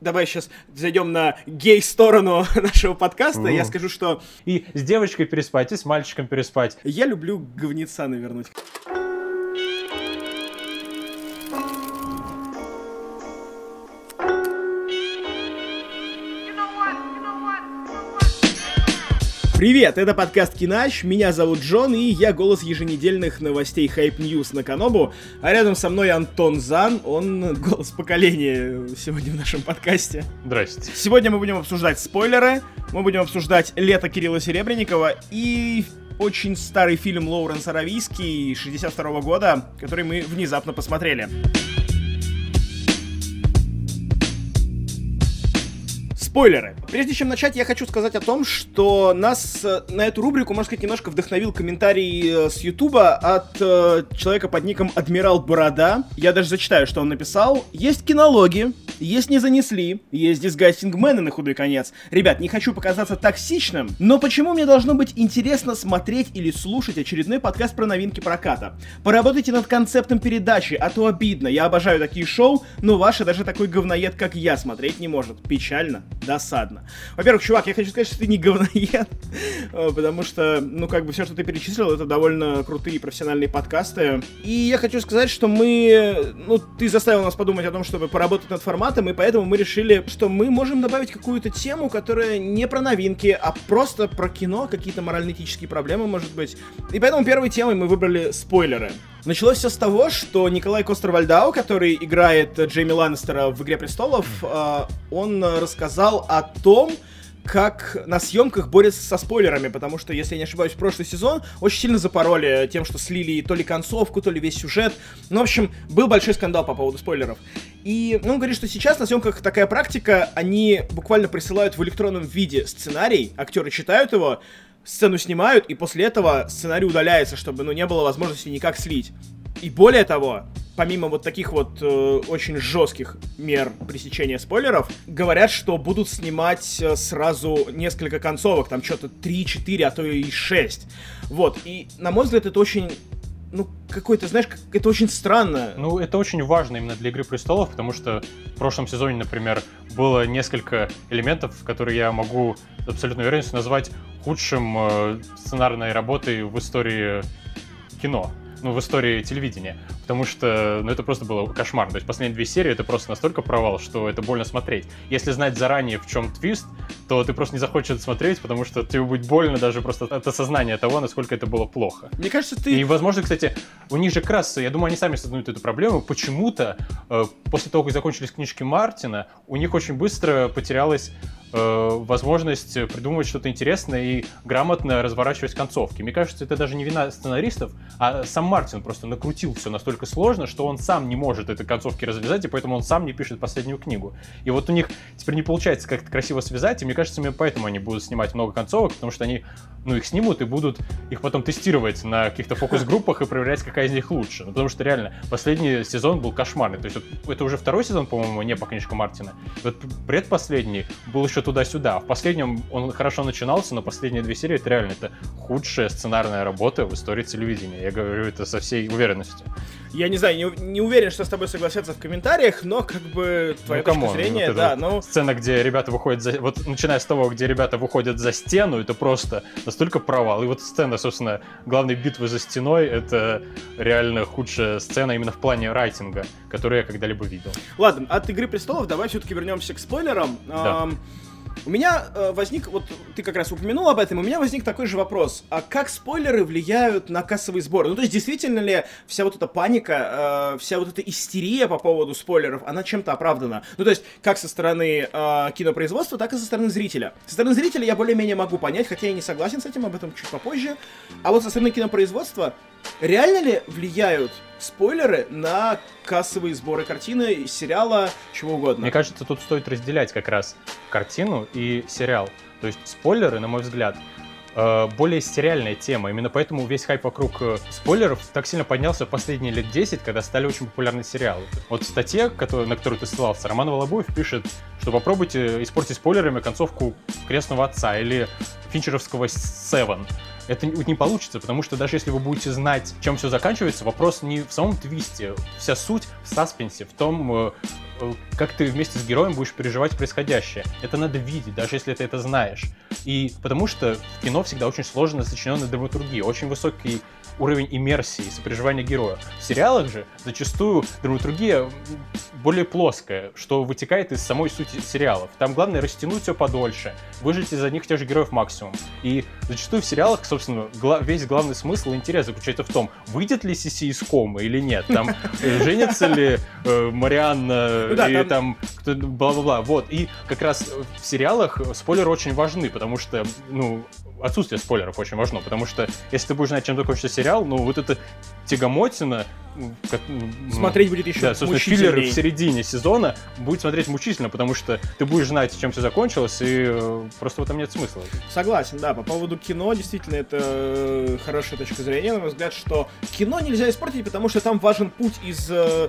давай сейчас зайдем на гей-сторону нашего подкаста. Mm. Я скажу, что... И с девочкой переспать, и с мальчиком переспать. Я люблю говнеца навернуть. Привет, это подкаст Кинач, меня зовут Джон, и я голос еженедельных новостей Hype News на Канобу, а рядом со мной Антон Зан, он голос поколения сегодня в нашем подкасте. Здрасте. Сегодня мы будем обсуждать спойлеры, мы будем обсуждать «Лето Кирилла Серебренникова» и очень старый фильм Лоуренса Аравийский 62 года, который мы внезапно посмотрели. Спойлеры. Прежде чем начать, я хочу сказать о том, что нас э, на эту рубрику, можно сказать, немножко вдохновил комментарий э, с Ютуба от э, человека под ником Адмирал Борода. Я даже зачитаю, что он написал. Есть кинологи, есть не занесли, есть дисгастингмены на худой конец. Ребят, не хочу показаться токсичным, но почему мне должно быть интересно смотреть или слушать очередной подкаст про новинки проката? Поработайте над концептом передачи, а то обидно. Я обожаю такие шоу, но ваши даже такой говноед, как я, смотреть не может. Печально досадно. Во-первых, чувак, я хочу сказать, что ты не говноед, э, потому что, ну, как бы все, что ты перечислил, это довольно крутые профессиональные подкасты. И я хочу сказать, что мы, ну, ты заставил нас подумать о том, чтобы поработать над форматом, и поэтому мы решили, что мы можем добавить какую-то тему, которая не про новинки, а просто про кино, какие-то морально-этические проблемы, может быть. И поэтому первой темой мы выбрали спойлеры. Началось все с того, что Николай Костер-Вальдау, который играет Джейми Ланнистера в «Игре престолов», э, он рассказал о том, как на съемках борются со спойлерами, потому что, если я не ошибаюсь, прошлый сезон очень сильно запороли тем, что слили то ли концовку, то ли весь сюжет. Ну, в общем, был большой скандал по поводу спойлеров. И ну, он говорит, что сейчас на съемках такая практика, они буквально присылают в электронном виде сценарий, актеры читают его, сцену снимают, и после этого сценарий удаляется, чтобы, ну, не было возможности никак слить. И более того, помимо вот таких вот э, очень жестких мер пресечения спойлеров, говорят, что будут снимать э, сразу несколько концовок, там что-то 3-4, а то и 6. Вот, и на мой взгляд это очень ну, какой-то, знаешь, это очень странно. Ну, это очень важно именно для «Игры престолов», потому что в прошлом сезоне, например, было несколько элементов, которые я могу с абсолютной уверенностью назвать худшим э, сценарной работой в истории кино ну, в истории телевидения. Потому что, ну, это просто было кошмар. То есть последние две серии это просто настолько провал, что это больно смотреть. Если знать заранее, в чем твист, то ты просто не захочешь это смотреть, потому что тебе будет больно даже просто от осознания того, насколько это было плохо. Мне кажется, ты... И, возможно, кстати, у них же как раз, я думаю, они сами создают эту проблему. Почему-то э, после того, как закончились книжки Мартина, у них очень быстро потерялась возможность придумывать что-то интересное и грамотно разворачивать концовки. Мне кажется, это даже не вина сценаристов, а сам Мартин просто накрутил все настолько сложно, что он сам не может этой концовки развязать, и поэтому он сам не пишет последнюю книгу. И вот у них теперь не получается как-то красиво связать, и мне кажется, именно поэтому они будут снимать много концовок, потому что они, ну, их снимут и будут их потом тестировать на каких-то фокус-группах и проверять, какая из них лучше. Ну, потому что реально, последний сезон был кошмарный. То есть это уже второй сезон, по-моему, не по книжкам Мартина. Вот предпоследний был еще туда-сюда. В последнем он хорошо начинался, но последние две серии это реально это худшая сценарная работа в истории телевидения. Я говорю это со всей уверенностью. Я не знаю, не, не уверен, что с тобой согласятся в комментариях, но как бы твоя ну, точка зрения, вот да, ну... Сцена, где ребята выходят за... Вот начиная с того, где ребята выходят за стену, это просто настолько провал. И вот сцена, собственно, главной битвы за стеной, это реально худшая сцена именно в плане райтинга, которую я когда-либо видел. Ладно, от «Игры престолов» давай все-таки вернемся к спойлерам. Да. Um, у меня э, возник, вот ты как раз упомянул об этом, у меня возник такой же вопрос. А как спойлеры влияют на кассовые сборы? Ну, то есть, действительно ли вся вот эта паника, э, вся вот эта истерия по поводу спойлеров, она чем-то оправдана? Ну, то есть, как со стороны э, кинопроизводства, так и со стороны зрителя. Со стороны зрителя я более-менее могу понять, хотя я не согласен с этим, об этом чуть попозже. А вот со стороны кинопроизводства, реально ли влияют спойлеры на кассовые сборы картины, сериала, чего угодно. Мне кажется, тут стоит разделять как раз картину и сериал. То есть спойлеры, на мой взгляд, э, более сериальная тема. Именно поэтому весь хайп вокруг э, спойлеров так сильно поднялся в последние лет 10, когда стали очень популярны сериалы. Вот в статье, на которую ты ссылался, Роман Волобуев пишет, что попробуйте испортить спойлерами концовку «Крестного отца» или финчеровского «Севен». Это не получится, потому что даже если вы будете знать, чем все заканчивается, вопрос не в самом твисте. Вся суть в саспенсе, в том, э, э, как ты вместе с героем будешь переживать происходящее. Это надо видеть, даже если ты это знаешь. И потому что в кино всегда очень сложно сочиненная драматургия, очень высокий уровень иммерсии, сопереживания героя. В сериалах же зачастую драматургия более плоская, что вытекает из самой сути сериалов. Там главное растянуть все подольше, выжить из одних тех же героев максимум. И зачастую в сериалах, собственно, гла- весь главный смысл и интерес заключается в том, выйдет ли Сиси из комы или нет. Там э, женится ли э, Марианна ну и там бла-бла-бла. Вот. И как раз в сериалах спойлеры очень важны, потому что, ну, отсутствие спойлеров очень важно, потому что если ты будешь знать, чем закончится сериал, ну вот это тягомотина, как, ну, смотреть будет еще Да, собственно, филлеры в середине сезона будет смотреть мучительно, потому что ты будешь знать, чем все закончилось, и э, просто в этом нет смысла. Согласен, да, по поводу кино, действительно, это э, хорошая точка зрения, на мой взгляд, что кино нельзя испортить, потому что там важен путь из э,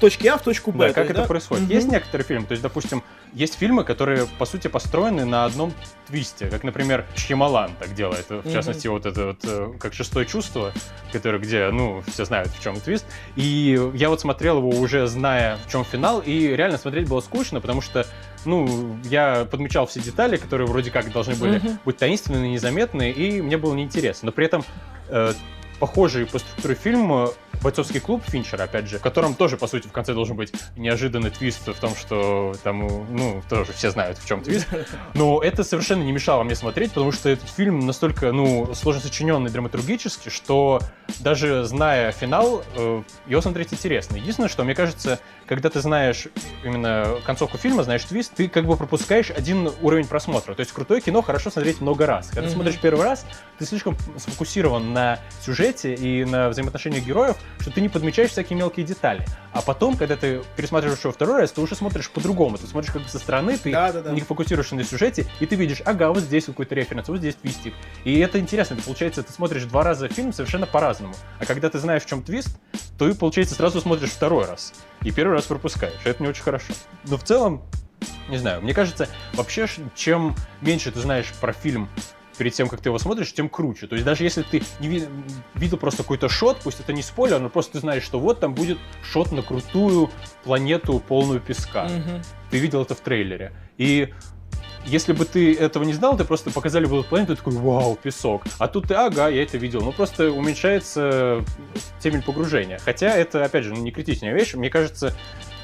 точки А в точку Б. Да, как это да? происходит. Угу. Есть некоторые фильмы, то есть, допустим, есть фильмы, которые, по сути, построены на одном твисте, как, например, Шьямалан так делает, в частности, вот это вот, э, как «Шестое чувство», которое, где, ну, все знают, в чем твист, и я вот смотрел его уже зная, в чем финал, и реально смотреть было скучно, потому что ну, я подмечал все детали, которые вроде как должны были uh быть таинственные, незаметные, и мне было неинтересно. Но при этом э, похожий по структуре фильм бойцовский клуб Финчера, опять же, в котором тоже, по сути, в конце должен быть неожиданный твист в том, что там, ну, тоже все знают, в чем твист. Но это совершенно не мешало мне смотреть, потому что этот фильм настолько, ну, сложно сочиненный драматургически, что даже зная финал, э, его смотреть интересно. Единственное, что мне кажется, когда ты знаешь именно концовку фильма, знаешь твист, ты как бы пропускаешь один уровень просмотра. То есть крутое кино хорошо смотреть много раз. Когда mm-hmm. смотришь первый раз, ты слишком сфокусирован на сюжете и на взаимоотношениях героев, что ты не подмечаешь всякие мелкие детали. А потом, когда ты пересматриваешь его второй раз, ты уже смотришь по-другому. Ты смотришь как бы со стороны, ты да, да, да. не фокусируешься на сюжете, и ты видишь, ага, вот здесь какой-то референс, вот здесь твистик. И это интересно. Получается, ты смотришь два раза фильм совершенно по-разному. А когда ты знаешь, в чем твист, то и, получается, сразу смотришь второй раз. И первый раз пропускаешь. Это не очень хорошо. Но в целом, не знаю, мне кажется, вообще, чем меньше ты знаешь про фильм перед тем, как ты его смотришь, тем круче. То есть даже если ты не ви- видел просто какой-то шот, пусть это не спойлер, но просто ты знаешь, что вот там будет шот на крутую планету, полную песка. Mm-hmm. Ты видел это в трейлере. И если бы ты этого не знал, ты просто показали бы эту планету, ты такой, вау, песок. А тут ты, ага, я это видел. Ну, просто уменьшается темень погружения. Хотя это, опять же, не критичная вещь. Мне кажется,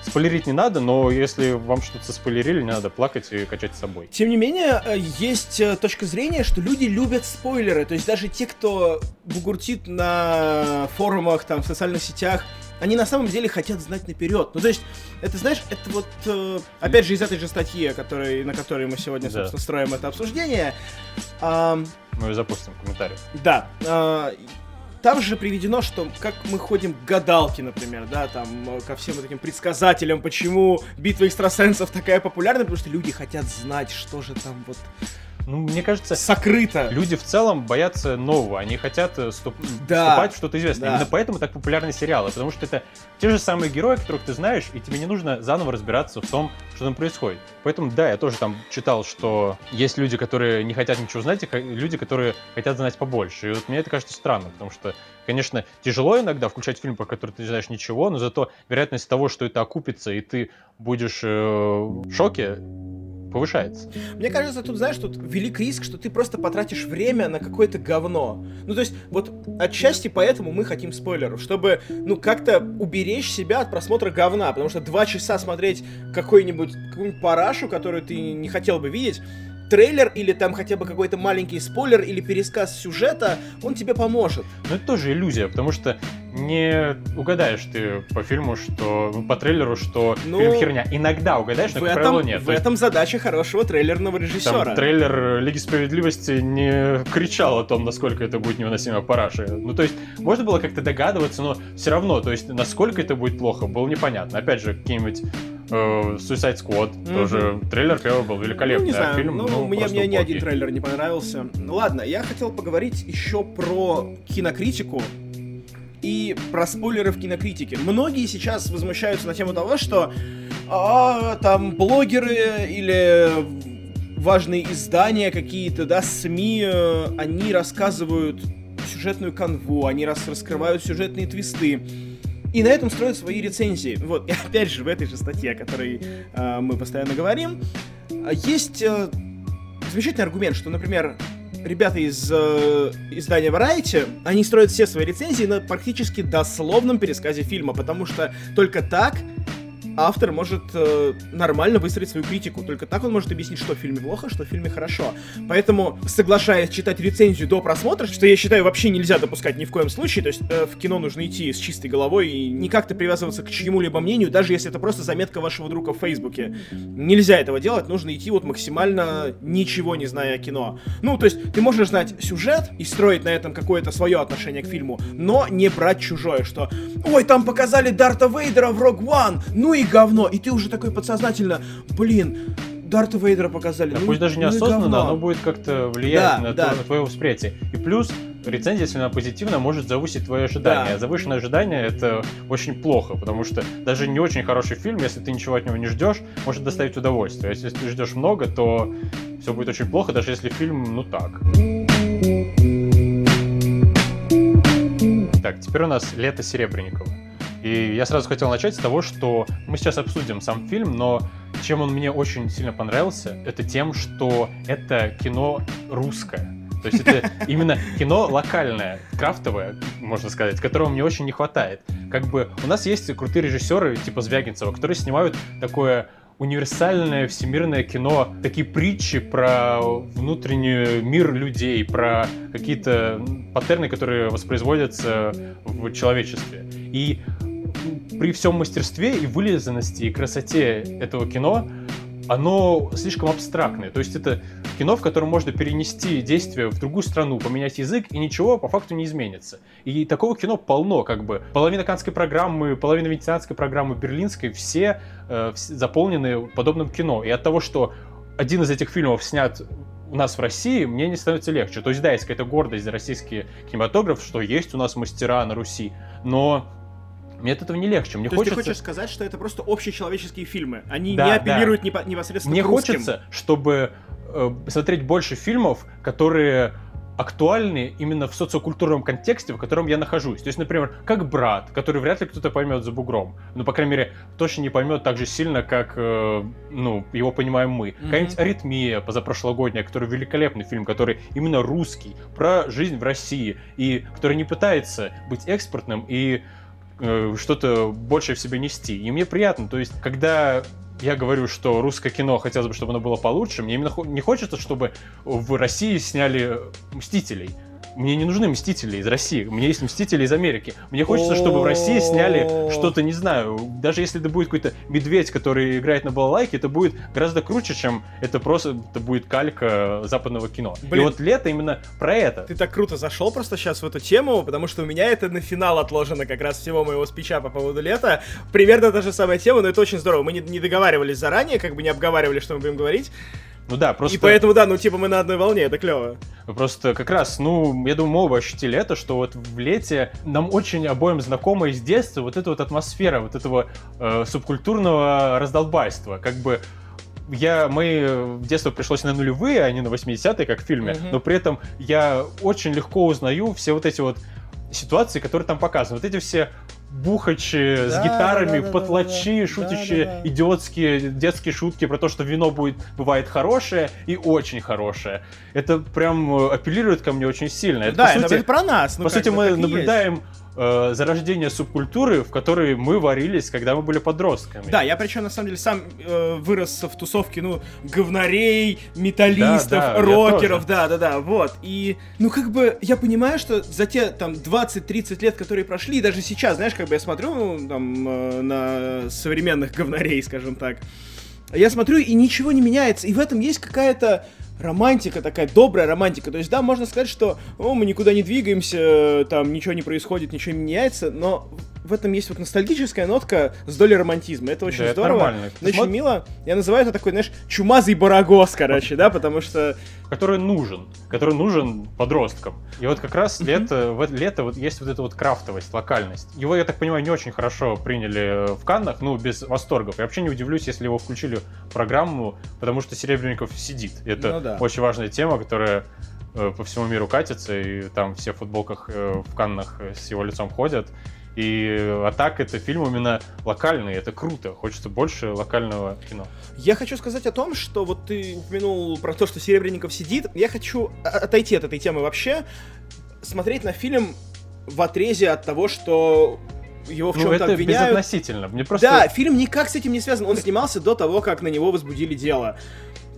Спойлерить не надо, но если вам что-то спойлерили, не надо плакать и качать с собой. Тем не менее, э, есть э, точка зрения, что люди любят спойлеры. То есть даже те, кто бугуртит на форумах, там, в социальных сетях, они на самом деле хотят знать наперед. Ну, то есть, это, знаешь, это вот, э, опять же, из этой же статьи, который, на которой мы сегодня, да. собственно, строим это обсуждение. Э, мы ее запустим в комментариях. Да. Э, там же приведено, что как мы ходим к гадалке, например, да, там, э, ко всем вот этим предсказателям, почему битва экстрасенсов такая популярна, потому что люди хотят знать, что же там вот ну, мне кажется, сокрыто. Люди в целом боятся нового, они хотят э, ступ... да. вступать в что-то известное. Да. Именно поэтому так популярны сериалы, потому что это те же самые герои, которых ты знаешь, и тебе не нужно заново разбираться в том, что там происходит. Поэтому, да, я тоже там читал, что есть люди, которые не хотят ничего знать, и люди, которые хотят знать побольше. И вот мне это кажется странным, потому что, конечно, тяжело иногда включать фильм, по которому ты не знаешь ничего, но зато вероятность того, что это окупится, и ты будешь э, в шоке, повышается. Мне кажется, тут, знаешь, тут велик риск, что ты просто потратишь время на какое-то говно. Ну, то есть, вот отчасти поэтому мы хотим спойлеров, чтобы, ну, как-то уберечь себя от просмотра говна, потому что два часа смотреть какой-нибудь, какую-нибудь парашу, которую ты не хотел бы видеть, трейлер или там хотя бы какой-то маленький спойлер или пересказ сюжета, он тебе поможет. Но это тоже иллюзия, потому что не угадаешь ты по фильму, что по трейлеру, что ну, фильм херня. Иногда угадаешь, но, в как этом, нет. В этом задача хорошего трейлерного режиссера. Там, трейлер Лиги Справедливости не кричал о том, насколько это будет невыносимо параши. Ну, то есть, можно было как-то догадываться, но все равно, то есть, насколько это будет плохо, было непонятно. Опять же, какие-нибудь Suicide Squad, mm-hmm. тоже трейлер первый был великолепный. Ну, не знаю, фильм, ну, ну мне, мне ни один трейлер не понравился. Ладно, я хотел поговорить еще про кинокритику, и про спойлеры в кинокритике. Многие сейчас возмущаются на тему того, что а, там блогеры или важные издания какие-то, да, СМИ, э, они рассказывают сюжетную канву, они рас раскрывают сюжетные твисты. И на этом строят свои рецензии. Вот, и опять же, в этой же статье, о которой э, мы постоянно говорим, есть э, замечательный аргумент, что, например, ребята из э, издания Variety, они строят все свои рецензии на практически дословном пересказе фильма, потому что только так автор может э, нормально выстроить свою критику. Только так он может объяснить, что в фильме плохо, что в фильме хорошо. Поэтому, соглашаясь читать рецензию до просмотра, что я считаю вообще нельзя допускать ни в коем случае, то есть э, в кино нужно идти с чистой головой и не как-то привязываться к чьему-либо мнению, даже если это просто заметка вашего друга в Фейсбуке. Нельзя этого делать, нужно идти вот максимально ничего не зная о кино. Ну, то есть ты можешь знать сюжет и строить на этом какое-то свое отношение к фильму, но не брать чужое, что «Ой, там показали Дарта Вейдера в Rogue One, ну и говно. И ты уже такой подсознательно, блин, Дарта Вейдера показали. Да, ну, пусть даже ну неосознанно, оно будет как-то влиять Да, на, да. на твое восприятие. И плюс, рецензия, если она позитивная, может завысить твои ожидания. Да. А завышенные ожидания это очень плохо, потому что даже не очень хороший фильм, если ты ничего от него не ждешь, может доставить удовольствие. А если ты ждешь много, то все будет очень плохо, даже если фильм, ну так. Так, теперь у нас лето Серебренникова. И я сразу хотел начать с того, что мы сейчас обсудим сам фильм, но чем он мне очень сильно понравился, это тем, что это кино русское. То есть это именно кино локальное, крафтовое, можно сказать, которого мне очень не хватает. Как бы у нас есть крутые режиссеры типа Звягинцева, которые снимают такое универсальное всемирное кино, такие притчи про внутренний мир людей, про какие-то паттерны, которые воспроизводятся в человечестве. И при всем мастерстве и вылизанности и красоте этого кино оно слишком абстрактное. То есть это кино, в котором можно перенести действие в другую страну, поменять язык, и ничего по факту не изменится. И такого кино полно, как бы. Половина каннской программы, половина венецианской программы, берлинской, все, э, заполнены подобным кино. И от того, что один из этих фильмов снят у нас в России, мне не становится легче. То есть, да, есть какая-то гордость за российский кинематограф, что есть у нас мастера на Руси, но мне от этого не легче. Мне То хочется... есть ты хочешь сказать, что это просто общечеловеческие фильмы? Они Да, не да. апеллируют непо- непосредственно Мне к русским? хочется, чтобы э, смотреть больше фильмов, которые актуальны именно в социокультурном контексте, в котором я нахожусь. То есть, например, как брат, который вряд ли кто-то поймет за бугром. Ну, по крайней мере, точно не поймет так же сильно, как э, ну, его понимаем мы. Мгм. Какая-нибудь аритмия позапрошлогодняя, который великолепный фильм, который именно русский, про жизнь в России, и который не пытается быть экспортным и э, что-то большее в себе нести. И мне приятно, то есть, когда я говорю, что русское кино хотелось бы, чтобы оно было получше, мне именно не хочется, чтобы в России сняли «Мстителей». Мне не нужны «Мстители» из России, мне есть «Мстители» из Америки. Мне хочется, чтобы в России сняли что-то, не знаю, даже если это будет какой-то медведь, который играет на балалайке, это будет гораздо круче, чем это просто это будет калька западного кино. Блин. И вот «Лето» именно про это. Ты так круто зашел просто сейчас в эту тему, потому что у меня это на финал отложено как раз всего моего спича по поводу лета. Примерно та же самая тема, но это очень здорово. Мы не, не договаривались заранее, как бы не обговаривали, что мы будем говорить. Ну да, просто... И поэтому, да, ну типа мы на одной волне, это клево. Просто как раз, ну, я думаю, мы оба ощутили это, что вот в лете нам очень обоим знакома из детства вот эта вот атмосфера, вот этого э, субкультурного раздолбайства. Как бы я, мы в детство пришлось на нулевые, а не на 80-е, как в фильме, Мгм. но при этом я очень легко узнаю все вот эти вот ситуации, которые там показаны. Вот эти все бухачи с гитарами, да, да, потлачи, да, шутящие Да, да, да. идиотские детские шутки про то, что вино будет, бывает хорошее и очень хорошее. Это прям э, апеллирует ко мне очень сильно. Это, да, по это, сути, про нас. ну по сути мы есть. Э, зарождение субкультуры, в которой мы варились, когда мы были подростками. Да, я причем на самом деле сам э, вырос в тусовке, ну, говнарей, металлистов, Да, да, рокеров, тоже. да, да, да, вот. И, ну, как бы, я понимаю, что за те, там, 20-30 лет, которые прошли, и даже сейчас, знаешь, как бы я смотрю, ну, там, э, на современных говнарей, скажем так, я смотрю, и ничего не меняется, и в этом есть какая-то романтика такая, добрая романтика. То есть, да, можно сказать, что о, мы никуда не двигаемся, там ничего не происходит, ничего не меняется, но в этом есть вот ностальгическая нотка с долей романтизма. Это очень Да, это здорово. нормально. Ну, очень Смотр- мило. Я называю это такой, знаешь, чумазый барагос, короче, да, потому что... который нужен, который нужен подросткам. И вот как раз лето, в это лето вот есть вот эта вот крафтовость, локальность. Его, я так понимаю, не очень хорошо приняли в Каннах, ну, без восторгов. Я вообще не удивлюсь, если его включили в программу, потому что Серебренников сидит. Это Ну да. очень важная тема, которая э, по всему миру катится, и там все в футболках э, в Каннах э, с его лицом ходят. И а так это фильм именно локальный, это круто. Хочется больше локального кино. Я хочу сказать о том, что вот ты упомянул про то, что Серебренников сидит. Я хочу отойти от этой темы вообще, смотреть на фильм в отрезе от того, что его в ну, чем-то это обвиняют. безотносительно. Мне просто... Да, фильм никак с этим не связан. Он снимался до того, как на него возбудили дело.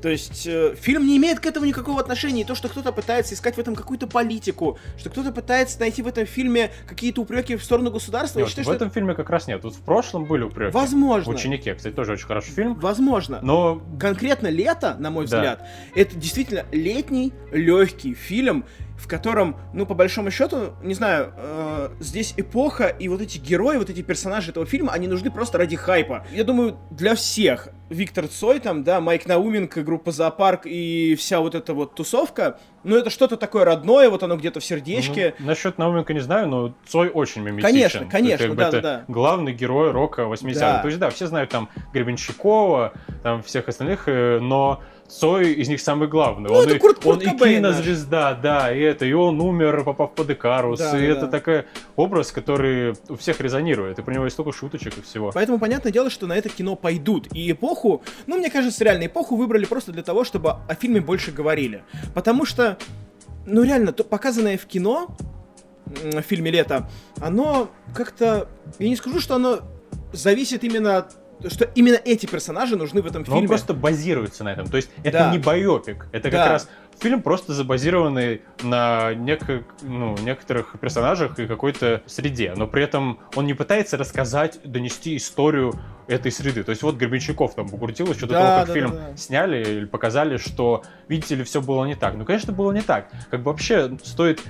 То есть э, фильм не имеет к этому никакого отношения. И то, что кто-то пытается искать в этом какую-то политику, что кто-то пытается найти в этом фильме какие-то упреки в сторону государства, я Нет, считаю, в что этом фильме как раз нет. Тут в прошлом были это упреки. возможно. В ученике, кстати, тоже очень хороший фильм. Возможно. Но конкретно лето, на мой Да. взгляд, это действительно летний легкий фильм, в котором, ну, по большому счету, не знаю, э, здесь эпоха и вот эти герои, вот эти персонажи этого фильма, они нужны просто ради хайпа. Я думаю, для всех. Виктор Цой там, да, Майк Науменко, группа Зоопарк и вся вот эта вот тусовка, ну, это что-то такое родное, вот оно где-то в сердечке. ну, насчет Науменко не знаю, но Цой очень миметичен. Конечно, есть, конечно, бы да, это да, да. главный герой рока 80-х. Да. То есть, да, все знают там Гребенщикова, там всех остальных, э, но Цой из них самый главный. Ну, он это и, Курт- он Курт и кинозвезда, да, и это, и он умер, попав под Икарус, Да, и да, это такой образ, который у всех резонирует, и про него есть столько шуточек и всего. Поэтому понятное дело, что на это кино пойдут. И эпоху, ну, мне кажется, реально, эпоху выбрали просто для того, чтобы о фильме больше говорили. Потому что, ну, реально, то показанное в кино, в фильме «Лето», оно как-то, я не скажу, что оно зависит именно от что именно эти персонажи нужны в этом Но он фильме. просто базируется на этом. То есть это Да. не байопик, это Да. как раз фильм просто забазированный на неко- ну, некоторых персонажах и какой-то среде. Но при этом он не пытается рассказать, донести историю этой среды. То есть вот Гребенщиков там покрутил еще до Да, того, как да, фильм да, да. сняли или показали, что, видите ли, все было не так. Ну, конечно, было не так. Как бы вообще стоит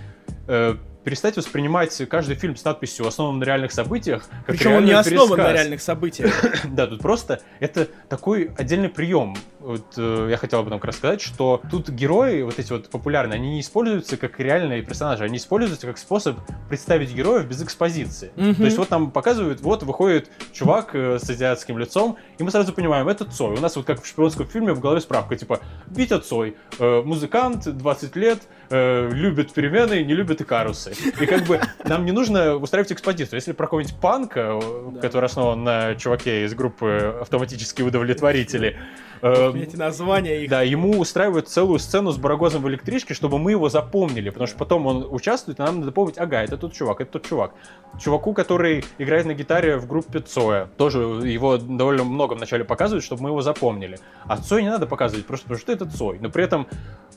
э, перестать воспринимать каждый фильм с надписью «Основан на реальных событиях», как Причем он не основан на пересказ. реальных событиях. Да, тут просто это такой отдельный прием. Вот э, я хотел об этом как раз сказать, что тут герои, вот эти вот популярные, они не используются как реальные персонажи, они используются как способ представить героев без экспозиции. Мгм. То есть вот нам показывают, вот выходит чувак э, с азиатским лицом, и мы сразу понимаем, это Цой. У нас вот как в шпионском фильме в голове справка, типа, Витя Цой, э, музыкант, 20 лет, э, любит перемены, не любит икарусы. И как бы нам не нужно устраивать экспозицию. Если про какого-нибудь панка, э, Да. который основан на чуваке из группы «Автоматические удовлетворители», Эти названия их. да, ему устраивают целую сцену с Барагозом в электричке, чтобы мы его запомнили, потому что потом он участвует, и нам надо помнить, ага, это тот чувак, это тот чувак. Чуваку, который играет на гитаре в группе Цоя, тоже его довольно много вначале показывают, чтобы мы его запомнили. А Цой не надо показывать, просто потому что это Цой. Но при этом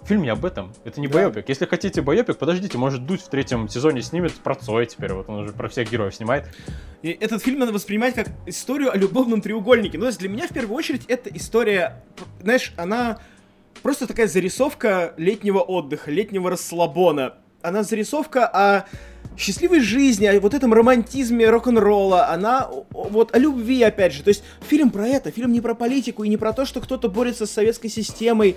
фильм не об этом, это не Да. байопик. Если хотите байопик, подождите, может Дудь в третьем сезоне снимет про Цоя теперь, вот он уже про всех героев снимает. И этот фильм надо воспринимать как историю о любовном треугольнике. Ну, то есть для меня в первую очередь это история, знаешь, она просто такая зарисовка летнего отдыха, летнего расслабона. Она зарисовка о счастливой жизни, о вот этом романтизме рок-н-ролла, она вот о любви, опять же. То есть фильм про это, фильм не про политику и не про то, что кто-то борется с советской системой.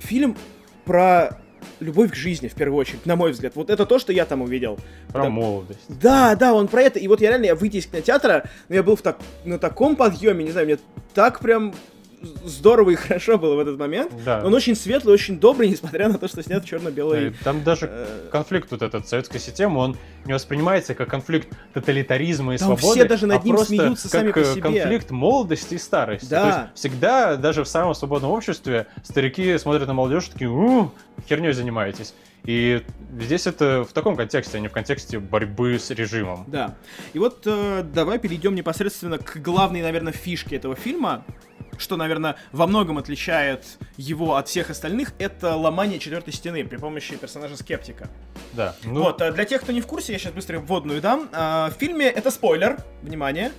Фильм про любовь к жизни, в первую очередь, на мой взгляд. Вот это то, что я там увидел. Про Да. молодость. Да, да, он про это. И вот я реально, я выйти из кинотеатра, но я был в так, на таком подъеме, не знаю, мне так прям здорово и хорошо было в этот момент. Да. Он очень светлый, очень добрый, несмотря на то, что снят в Да. Там даже э, конфликт вот этот советской системы, он не воспринимается как конфликт тоталитаризма и Там свободы, все даже над а ним просто смеются как сами по э, себе. конфликт молодости и старости. Да. То есть всегда, даже в самом свободном обществе, старики смотрят на молодежь и такие, у херней занимаетесь. И здесь это в таком контексте, а не в контексте борьбы с режимом. Да. И вот э, давай перейдем непосредственно к главной, наверное, фишке этого фильма. Что, наверное, во многом отличает его от всех остальных, это ломание четвертой стены при помощи персонажа Скептика. Да. Ну, Вот, а для тех, кто не в курсе, я сейчас быстро вводную дам. А, В фильме, это спойлер, внимание,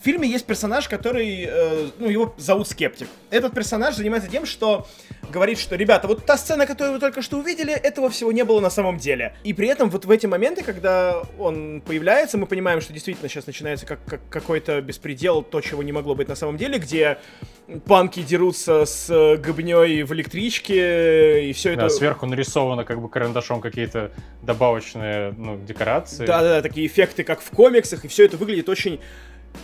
в фильме есть персонаж, который, э, ну, его зовут Скептик. Этот персонаж занимается тем, что говорит, что, ребята, вот та сцена, которую вы только что увидели, этого всего не было на самом деле. И при этом вот в эти моменты, когда он появляется, мы понимаем, что действительно сейчас начинается как, как какой-то беспредел, то, чего не могло быть на самом деле, где панки дерутся с гобней в электричке, и все это... Да, сверху нарисовано как бы карандашом какие-то добавочные ну, декорации. Да-да-да, такие эффекты, как в комиксах, и все это выглядит очень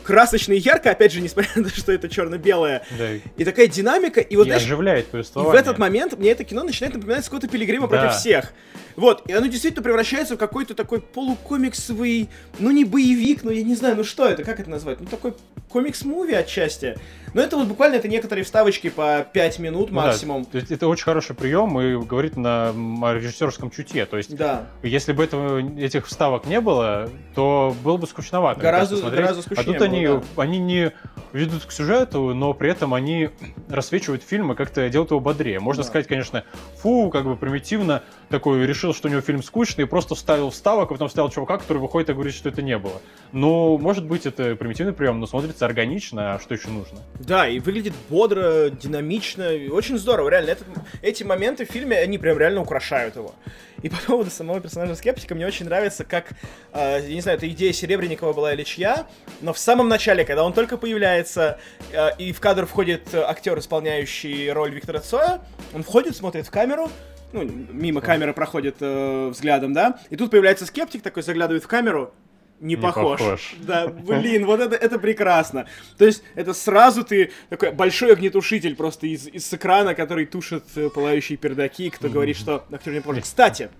красочно и ярко, опять же, несмотря на то, что это черно-белое. Да. И такая динамика, и вот... И знаешь, оживляет повествование. И в этот момент мне это кино начинает напоминать Скотта Пилигрима да. против всех. Вот, и оно действительно превращается в какой-то такой полукомиксовый, ну не боевик, ну я не знаю, ну что это, как это назвать? Ну такой комикс-муви отчасти. Но это вот буквально это некоторые вставочки по 5 минут максимум. Ну, да, то есть это очень хороший прием и говорит на режиссерском чутье. То есть, да. если бы этого, этих вставок не было, то было бы скучновато. Гораздо, гораздо скучнее. А тут они, было, да. они не ведут к сюжету, но при этом они рассвечивают фильм и как-то делают его бодрее. Можно да. сказать, конечно, фу, как бы примитивно, такой решил, что у него фильм скучный, и просто вставил вставок, а потом вставил чувака, который выходит и говорит, что это не было. Ну, может быть, это примитивный прием, но смотрится органично, а что еще нужно? Да, и выглядит бодро, динамично, очень здорово, реально. Это, эти моменты в фильме, они прям реально украшают его. И по поводу самого персонажа Скептика, мне очень нравится, как, э, я не знаю, это идея Серебренникова была или чья, но в самом начале, когда он только появляется, э, и в кадр входит актер, исполняющий роль Виктора Цоя, он входит, смотрит в камеру, ну, мимо камеры проходит э, взглядом, да, и тут появляется скептик такой, заглядывает в камеру, не, не похож. похож. Да, блин, вот это, это прекрасно. То есть это сразу ты такой большой огнетушитель просто из, из экрана, который тушит э, пылающие пердаки, кто mm-hmm. говорит, что актер не похож. Кстати,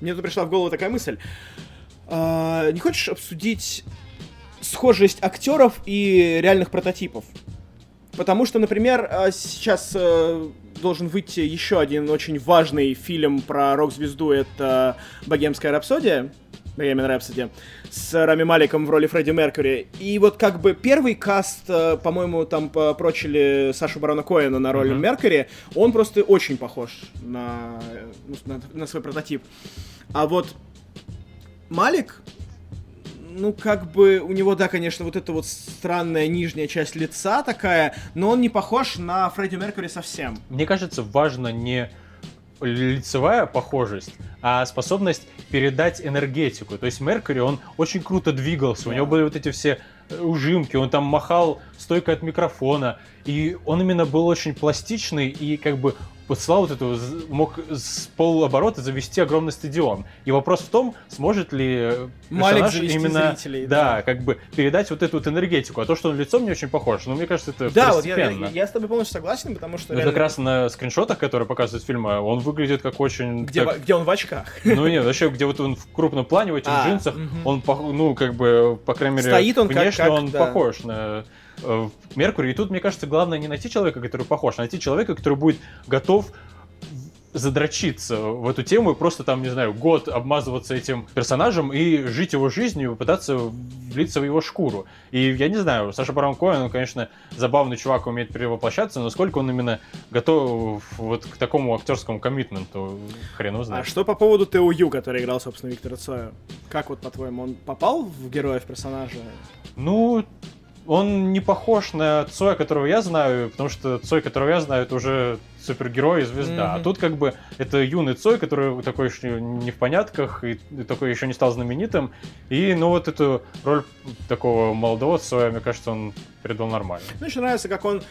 мне тут пришла в голову такая мысль. А, не хочешь обсудить схожесть актеров и реальных прототипов? Потому что, например, а, сейчас э, должен выйти еще один очень важный фильм про рок-звезду, это «Богемская рапсодия», Богемиан Рапсоди, с Рами Маликом в роли Фредди Меркьюри. И вот как бы первый каст, э, по-моему, там прочили Сашу Барона Коэна на роль uh-huh. Меркьюри, он просто очень похож на, ну, на, на свой прототип. А вот Малик, ну, как бы, у него, да, конечно, вот эта вот странная нижняя часть лица такая, но он не похож на Фредди Меркьюри совсем. Мне кажется, важно не лицевая похожесть, а способность передать энергетику. То есть Меркьюри, он очень круто двигался, у него были вот эти все ужимки, он там махал стойкой от микрофона, и он именно был очень пластичный и как бы посылал вот эту, мог с полуоборота завести огромный стадион. И вопрос в том, сможет ли персонаж именно, зрителей, да, да, как бы передать вот эту вот энергетику. А то, что он лицом не очень похож, ну, мне кажется, это Да, вот я, я, я с тобой полностью согласен, потому что... Ну, реально... как раз на скриншотах, которые показывают фильма, он выглядит как очень... Где, так... где он в очках? Ну, нет, вообще, где вот он в крупном плане, в этих а, джинсах, угу. он, ну, как бы, по крайней мере, Стоит он внешне как, как, он да. похож на э, Меркурий. И тут, мне кажется, главное не найти человека, который похож, а найти человека, который будет готов задрочиться в эту тему и просто там, не знаю, год обмазываться этим персонажем и жить его жизнью, пытаться влиться в его шкуру. И я не знаю, Саша Барон Коэн, он, конечно, забавный чувак, умеет перевоплощаться, но сколько он именно готов вот к такому актерскому коммитменту, хрен узнает. А что по поводу Тео Ю, который играл, собственно, Виктора Цоя? Как вот, по-твоему, он попал в героев персонажа? Ну, он не похож на Цоя, которого я знаю, потому что Цой, которого я знаю, это уже супергерой и звезда. Mm-hmm. А тут как бы это юный Цой, который такой еще не в понятках и, и такой еще не стал знаменитым. И ну вот эту роль такого молодого Цоя, мне кажется, он передал нормально. Мне еще нравится, как он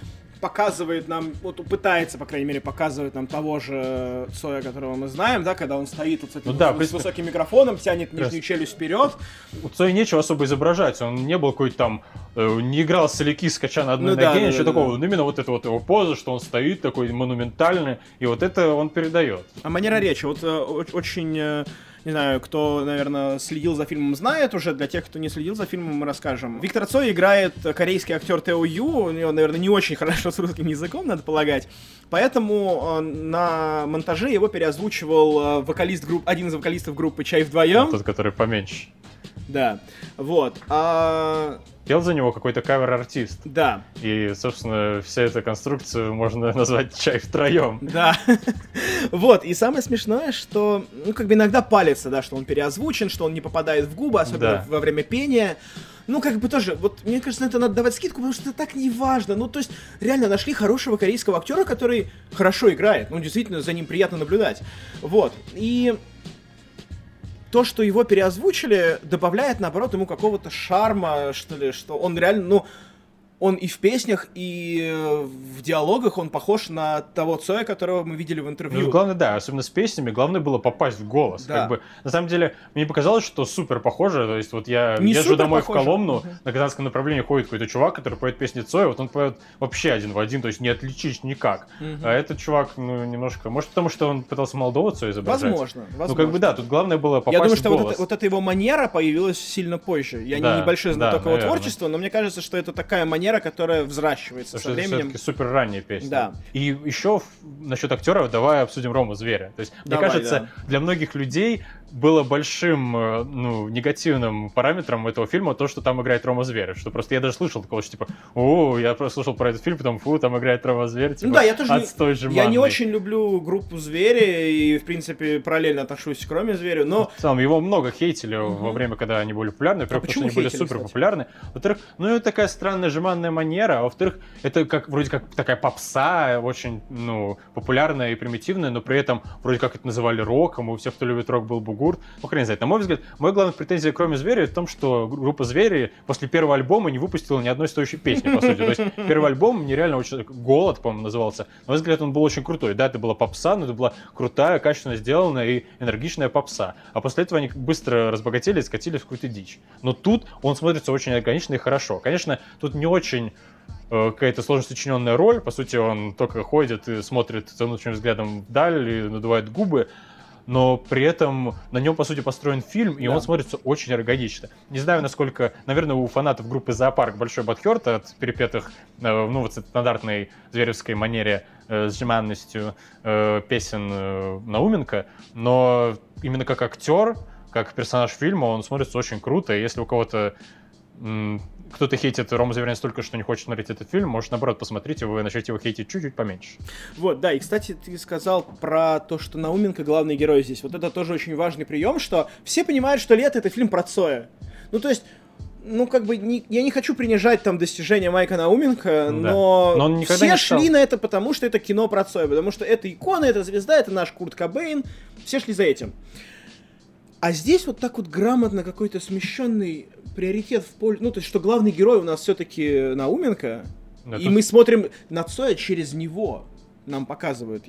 показывает нам, вот пытается, по крайней мере, показывать нам того же Цоя, которого мы знаем, да, когда он стоит вот с этим ну, да, с, принципе, высоким микрофоном, тянет нижнюю челюсть вперед. У Цоя нечего особо изображать, он не был какой-то там, э, не играл соляки, скача на одной ну, ноге, да, ничего да, такого, да. именно вот это вот его поза, что он стоит такой монументальный, и вот это он передает. А манера речи, вот э, очень... Не знаю, кто, наверное, следил за фильмом, знает уже. Для тех, кто не следил за фильмом, мы расскажем. Виктор Цой играет корейский актер Тео Ю. У него, наверное, не очень хорошо с русским языком, надо полагать. Поэтому э, на монтаже его переозвучивал э, вокалист групп, один из вокалистов группы Чай вдвоем. Тот, который поменьше. Да. Вот. А пел за него какой-то кавер-артист. Да. И, собственно, вся эта конструкция можно назвать чай втроем. Да. вот, и самое смешное, что, ну, как бы иногда палится, да, что он переозвучен, что он не попадает в губы, особенно да. во время пения. ну, как бы тоже, вот, мне кажется, на это надо давать скидку, потому что это так не важно. Ну, то есть, реально нашли хорошего корейского актера, который хорошо играет. Ну, действительно, за ним приятно наблюдать. Вот. И то, что его переозвучили, добавляет, наоборот, ему какого-то шарма, что ли, что он реально, ну, он и в песнях, и э, в диалогах он похож на того Цоя, которого мы видели в интервью. Ну, главное, да, особенно с песнями, главное было попасть в голос. Да. Как бы, на самом деле, мне показалось, что супер похоже. То есть, вот я Не езжу домой похоже. в Коломну, на казанском направлении ходит какой-то чувак, который поет песни Цоя, вот он поет вообще один в один, то есть не отличить никак. Uh-huh. А этот чувак, ну, немножко... Может, потому что он пытался молодого Цоя изображать? Возможно, возможно. Ну, как бы да, тут главное было попасть Я думаю, что в голос. Вот, это, вот эта его манера появилась сильно позже. Я да, не небольшой знаток да, его творчества, но мне кажется, что это такая манера, которая взращивается Потому со временем. Это супер ранняя песня. Да. И еще насчет актера давай обсудим Рому Зверя. То есть, давай, мне кажется, да. для многих людей было большим э, ну, негативным параметром этого фильма то, что там играет Рома Зверь. Что просто я даже слышал такого, что типа, о, я просто слушал про этот фильм, потом, фу, там играет Рома Зверь. Типа, ну да, я тоже отстой не, я не очень люблю группу Звери и, в принципе, параллельно отношусь к Роме Зверю, но... В целом, его много хейтили угу. во время, когда они были популярны. Во-первых, а что они были супер популярны. Во-вторых, ну, это такая странная жеманная манера. А во-вторых, это как вроде как такая попса, очень, ну, популярная и примитивная, но при этом вроде как это называли роком, и у всех, кто любит рок, был бугурт. Ну, хрен знает. На мой взгляд, мой главный претензий, кроме Звери, в том, что группа Звери после первого альбома не выпустила ни одной стоящей песни, по сути. То есть первый альбом нереально очень... Голод, по-моему, назывался. На мой взгляд, он был очень крутой. Да, это была попса, но это была крутая, качественно сделанная и энергичная попса. А после этого они быстро разбогатели и скатились в какую-то дичь. Но тут он смотрится очень органично и хорошо. Конечно, тут не очень э, какая-то сложно сочиненная роль. По сути, он только ходит и смотрит тянущим взглядом вдаль и надувает губы но при этом на нем, по сути, построен фильм, и да. он смотрится очень органично. Не знаю, насколько, наверное, у фанатов группы «Зоопарк» большой подхерт от перепетых, э, ну, вот стандартной зверевской манере э, с жеманностью э, песен Науменко, но именно как актер, как персонаж фильма, он смотрится очень круто, и если у кого-то кто-то хейтит Рома Заверян столько, что не хочет смотреть этот фильм, может, наоборот, посмотрите, вы начнете его хейтить чуть-чуть поменьше. Вот, да, и, кстати, ты сказал про то, что Науменко главный герой здесь. Вот это тоже очень важный прием, что все понимают, что «Лето» — это фильм про Цоя. Ну, то есть, ну, как бы, не, я не хочу принижать там достижения Майка Науменко, да. но, но он все шли на это, потому что это кино про Цоя, потому что это икона, это звезда, это наш Курт Кобейн, все шли за этим. А здесь вот так вот грамотно какой-то смещенный приоритет в поле... Ну, то есть, что главный герой у нас все-таки Науменко, Это... и мы смотрим на Цоя через него. Нам показывают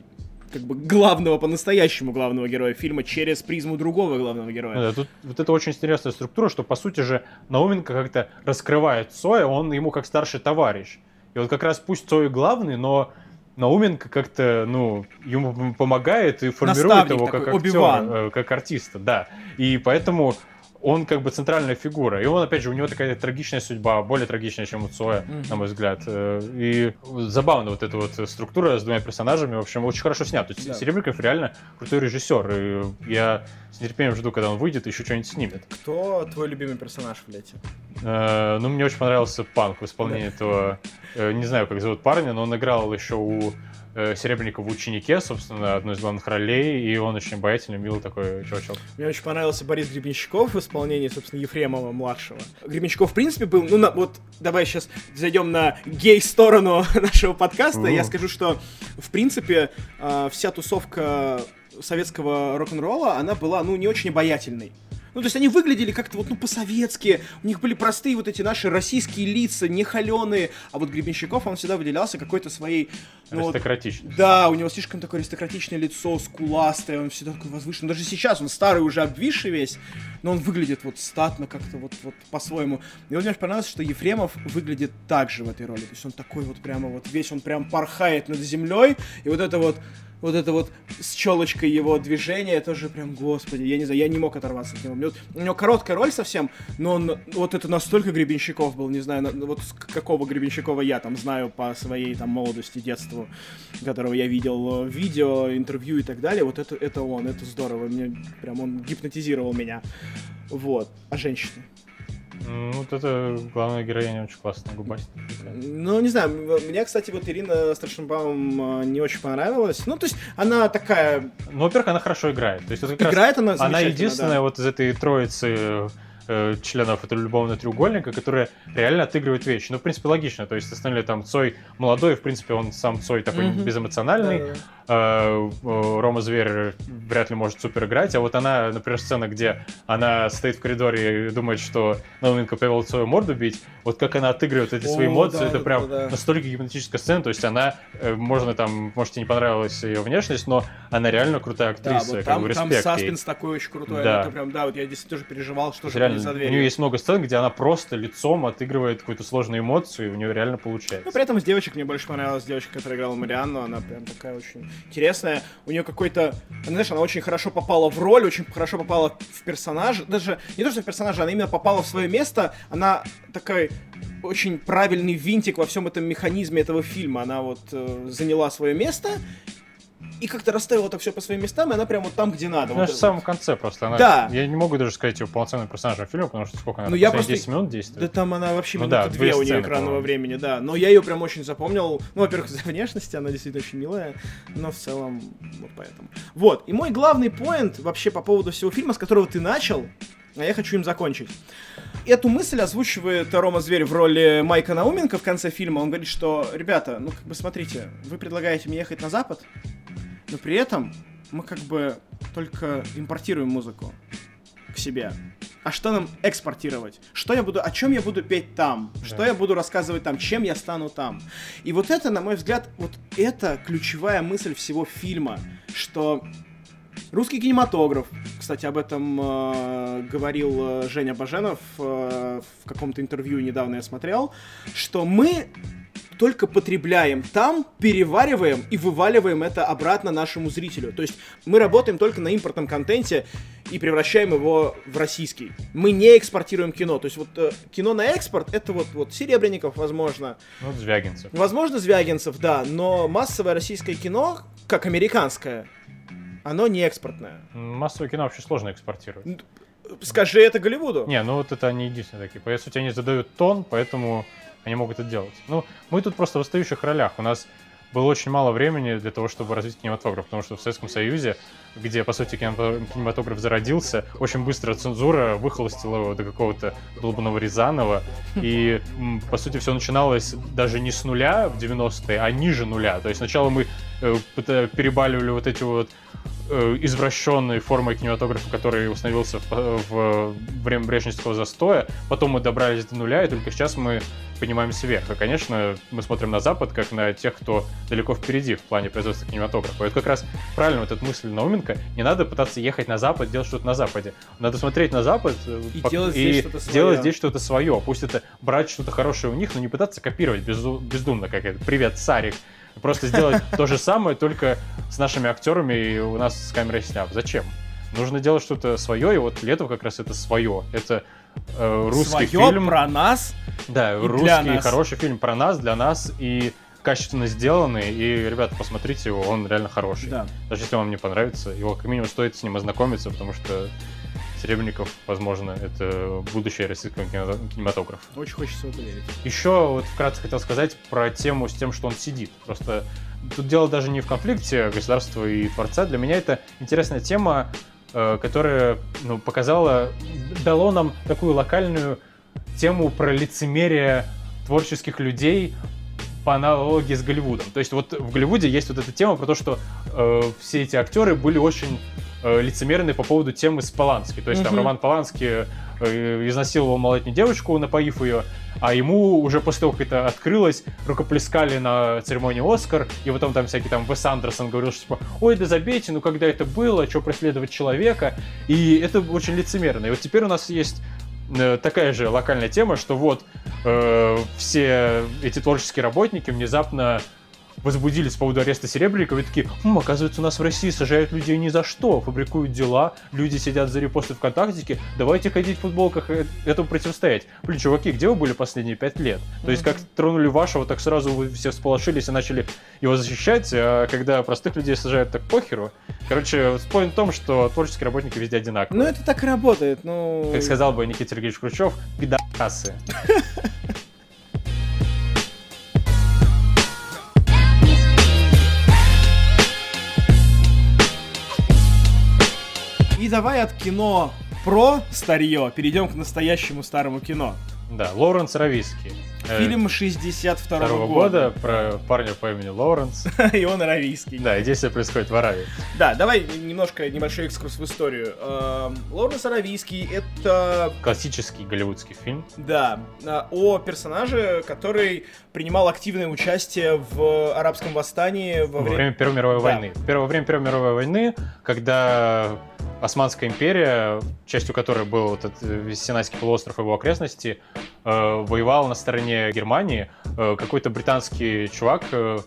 как бы главного, по-настоящему главного героя фильма через призму другого главного героя. Да, тут вот это очень интересная структура, что по сути же Науменко как-то раскрывает Цоя, он ему как старший товарищ. И вот как раз пусть Цой главный, но Науменко как-то, ну, ему помогает и формирует Наставник его как актера, э, как артиста, да. И поэтому он как бы центральная фигура. И он, опять же, у него такая трагичная судьба, более трагичная, чем у Цоя, mm-hmm. на мой взгляд. Э, и забавно вот эта вот структура с двумя персонажами, в общем, очень хорошо снят. То есть yeah. Серебряков реально крутой режиссер. И я с нетерпением жду, когда он выйдет и еще что-нибудь снимет. Кто твой любимый персонаж в лете? Э, ну, мне очень понравился Панк в исполнении этого, э, не знаю, как зовут парня, но он играл еще у э, Серебренников в «Ученике», собственно, одной из главных ролей, и он очень обаятельный, милый такой чувачок. Мне очень понравился Борис Гребенщиков в исполнении, собственно, Ефремова-младшего. Гребенщиков, в принципе, был, ну, на, вот, давай сейчас зайдем на гей-сторону нашего подкаста, я скажу, что, в принципе, э, вся тусовка советского рок-н-ролла, она была, ну, не очень обаятельной. Ну, то есть они выглядели как-то вот, ну, по-советски. У них были простые вот эти наши российские лица, не холеные. А вот Гребенщиков, он всегда выделялся какой-то своей... Ну, Аристократичный. Вот, да, у него слишком такое аристократичное лицо, скуластое, он всегда такой возвышенный. Даже сейчас он старый уже обвисший весь, но он выглядит вот статно как-то вот, вот по-своему. И вот мне понравилось, что Ефремов выглядит так же в этой роли. То есть он такой вот прямо вот весь, он прям порхает над землей, и вот это вот вот это вот с челочкой его движение, тоже прям, господи, я не знаю, я не мог оторваться от него. У него короткая роль совсем, но он, вот это настолько Гребенщиков был, не знаю, вот какого Гребенщикова я там знаю по своей там молодости, детству, которого я видел в видео, интервью и так далее, вот это, это он, это здорово, мне прям он гипнотизировал меня. Вот. А женщины? Ну, вот это главная героиня очень классная, губастая. Ну, не знаю, мне, кстати, вот Ирина Страшенбаум а, не очень понравилась. Ну, то есть, она такая... Ну, во-первых, она хорошо играет. То есть, это играет она Она единственная да. вот из этой троицы э, членов этого любовного треугольника, которые реально отыгрывают вещи. Ну, в принципе, логично. То есть, остальные там Цой молодой, в принципе, он сам Цой такой Мгм. безэмоциональный. Да-да-да. Э, э, Рома Зверь вряд ли может супер играть, а вот она, например, сцена, где она стоит в коридоре и думает, что Науменко повел свою морду бить, вот как она отыгрывает эти свои О, эмоции, да, это да, прям да. настолько гипнотическая сцена, то есть она, можно там, может, тебе не понравилась ее внешность, но она реально крутая Да, актриса, вот как там, бы там респект ей. саспенс такой очень крутой. Да. Это прям, да, вот я действительно тоже переживал, что же Реально, за у дверью. нее есть много сцен, где она просто лицом отыгрывает какую-то сложную эмоцию, и у нее реально получается. Ну, при этом из девочек мне больше понравилась девочка, которая играла Марианну. Она прям такая очень интересная. У нее какой-то... Знаешь, она очень хорошо попала в роль, очень хорошо попала в персонаж. Даже не то, что в персонажа, она именно попала в свое место. Она такой очень правильный винтик во всем этом механизме этого фильма. Она вот э, заняла свое место и как-то расставила это все по своим местам, и она прям вот там, где надо. Ну, Вот в самом конце просто. Она, Да. Я не могу даже сказать ее полноценным персонажем фильма, потому что сколько она? Ну, я просто- 10 минут Да действует. там она вообще Ну минуты да, две у нее экранного времени, да. Но я ее прям очень запомнил. Ну, во-первых, за внешности, она действительно очень милая, но в целом вот поэтому. Вот, и мой главный поинт вообще по поводу всего фильма, с которого ты начал, а я хочу им закончить. Эту мысль озвучивает Рома Зверь в роли Майка Науменко в конце фильма. Он говорит, что, ребята, ну как бы смотрите, вы предлагаете мне ехать на Запад, но при этом мы как бы только импортируем музыку к себе. А что нам экспортировать? Что я буду, о чем я буду петь там? Что Да. я буду рассказывать там? Чем я стану там? И вот это, на мой взгляд, вот это ключевая мысль всего фильма, что русский кинематограф, кстати, об этом э, говорил э, Женя Баженов э, в каком-то интервью недавно я смотрел, что мы только потребляем там, перевариваем и вываливаем это обратно нашему зрителю. То есть мы работаем только на импортном контенте и превращаем его в российский. Мы не экспортируем кино. То есть вот э, кино на экспорт это вот, вот Серебренников, возможно, Ну, Звягинцев. возможно, Звягинцев, да, но массовое российское кино, как американское, оно не экспортное. Массовое кино вообще сложно экспортировать. Скажи это Голливуду. Не, ну вот это они единственные такие. По сути, они задают тон, поэтому они могут это делать. Ну, мы тут просто в остающих ролях. У нас было очень мало времени для того, чтобы развить кинематограф, потому что в Советском Союзе, где, по сути, кинемато- кинематограф зародился, очень быстро цензура выхолостила его до какого-то долбанного Рязанова, и, м, по сути, все начиналось даже не с нуля в 90-е, а ниже нуля. То есть сначала мы э, перебаливали вот эти вот извращенной формой кинематографа, который установился в, в время Брежневского застоя. Потом мы добрались до нуля, и только сейчас мы поднимаемся вверх. И, конечно, мы смотрим на Запад, как на тех, кто далеко впереди в плане производства кинематографа. И вот как раз правильно вот эта мысль Науменко. Не надо пытаться ехать на Запад, делать что-то на Западе. Надо смотреть на Запад э, И пок- делать здесь что-то делать здесь что-то свое. Пусть это брать что-то хорошее у них, но не пытаться копировать безу- бездумно, как это. Привет, Сарик. Просто сделать то же самое, только с нашими актерами и у нас с камерой сняв. Зачем? Нужно делать что-то свое, и вот Летов как раз это свое. Это э, русский Своё фильм. про нас. Да, русский нас. хороший фильм про нас, для нас и качественно сделанный. И, ребята, посмотрите его, он реально хороший. Да. Даже если вам не понравится, его как минимум стоит с ним ознакомиться, потому что Серебренников, возможно, это будущее российского кинематографа. Очень хочется в это верить. Еще вот вкратце хотел сказать про тему с тем, что он сидит. Просто тут дело даже не в конфликте государства и творца. Для меня это интересная тема, э, которая ну, показала, дало нам такую локальную тему про лицемерие творческих людей по аналогии с Голливудом. То есть вот в Голливуде есть вот эта тема про то, что э, все эти актеры были очень лицемерны по поводу темы с Полански. То есть там Мгм. Роман Полански э, изнасиловал малолетнюю девочку, напоив ее, а ему уже после того, как это открылось, рукоплескали на церемонии Оскар, и потом там всякий там Вес Андерсон говорил, что типа, ой, да забейте, ну когда это было, что преследовать человека, и это очень лицемерно. И вот теперь у нас есть э, такая же локальная тема, что вот э, все эти творческие работники внезапно возбудились по поводу ареста Серебренникова и такие, «М, оказывается, у нас в России сажают людей ни за что, фабрикуют дела, люди сидят за репосты ВКонтактике, давайте ходить в футболках и этому противостоять. Блин, чуваки, где вы были последние пять лет? То есть, как тронули вашего, так сразу вы все всполошились и начали его защищать, а когда простых людей сажают так похеру. Короче, спорим в том, что творческие работники везде одинаковые. Ну, это так и работает, ну... Как сказал бы Никита Сергеевич Хрущев, пидорасы. И давай от кино про старье перейдем к настоящему старому кино. Да, Лоуренс Равиский. Э, Фильм 62 -го года. года про парня по имени Лоуренс. и он аравийский. Да, и действие происходит в Аравии. Да, давай немножко небольшой экскурс в историю. Эм, Лоуренс Аравийский — это... Классический голливудский фильм. Да, э, о персонаже, который принимал активное участие в арабском восстании во, во время... время Первой мировой да. войны. Во время Первой мировой войны, когда Османская империя, частью которой был вот этот э, Синайский полуостров и его окрестности, э, воевала на стороне Германии. Э, какой-то британский чувак э,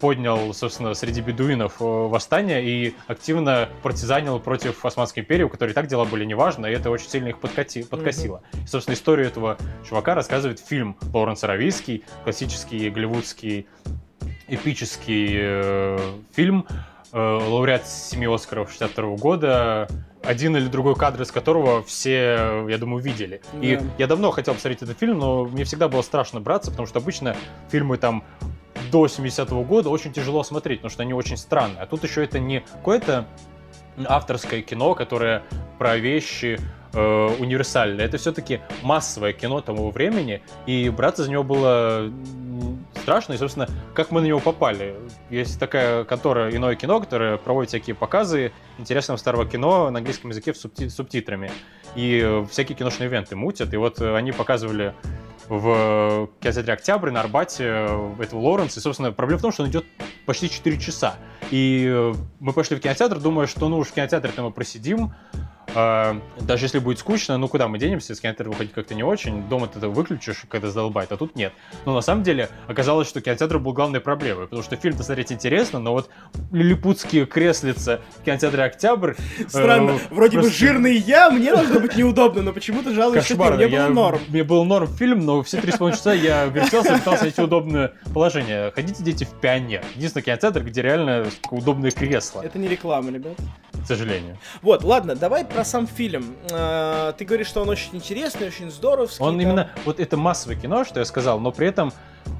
поднял, собственно, среди бедуинов э, восстание и активно партизанил против Османской империи, у которой так дела были неважно, и это очень сильно их подкати, подкосило. Mm-hmm. И, собственно, историю этого чувака рассказывает фильм Лоуренс Аравийский, классический голливудский эпический э, фильм, лауреат семи Оскаров 62 года, один или другой кадр из которого все, я думаю, видели. Yeah. И я давно хотел посмотреть этот фильм, но мне всегда было страшно браться, потому что обычно фильмы там до 70-го года очень тяжело смотреть, потому что они очень странные. А тут еще это не какое-то авторское кино, которое про вещи э, универсальное. Это все-таки массовое кино того времени, и браться за него было страшно, и, собственно, как мы на него попали. Есть такая контора «Иное кино», которая проводит всякие показы интересного старого кино на английском языке с субти- субтитрами. И всякие киношные ивенты мутят, и вот они показывали в кинотеатре «Октябрь» на Арбате этого Лоуренса. И, собственно, проблема в том, что он идет почти 4 часа. И мы пошли в кинотеатр, думая, что ну уж в кинотеатре-то мы просидим, а, даже если будет скучно, ну куда мы денемся, с кинотеатра выходить как-то не очень, дома ты это выключишь, когда задолбает, а тут нет. Но на самом деле оказалось, что кинотеатр был главной проблемой, потому что фильм-то смотреть интересно, но вот лилипутские креслица в кинотеатре «Октябрь». Э, Странно, э, вроде просто... бы жирный я, мне должно быть неудобно, но почему-то жалуешься ты, мне был норм. Мне был норм фильм, но все три с половиной часа я вертелся и пытался найти удобное положение. Ходите, дети, в «Пионер». Единственный кинотеатр, где реально удобные кресла. Это не реклама, ребят. К сожалению. Вот, ладно, давай про сам фильм. А, ты говоришь, что он очень интересный, очень здоровский. Он именно, вот это массовое кино, что я сказал, но при этом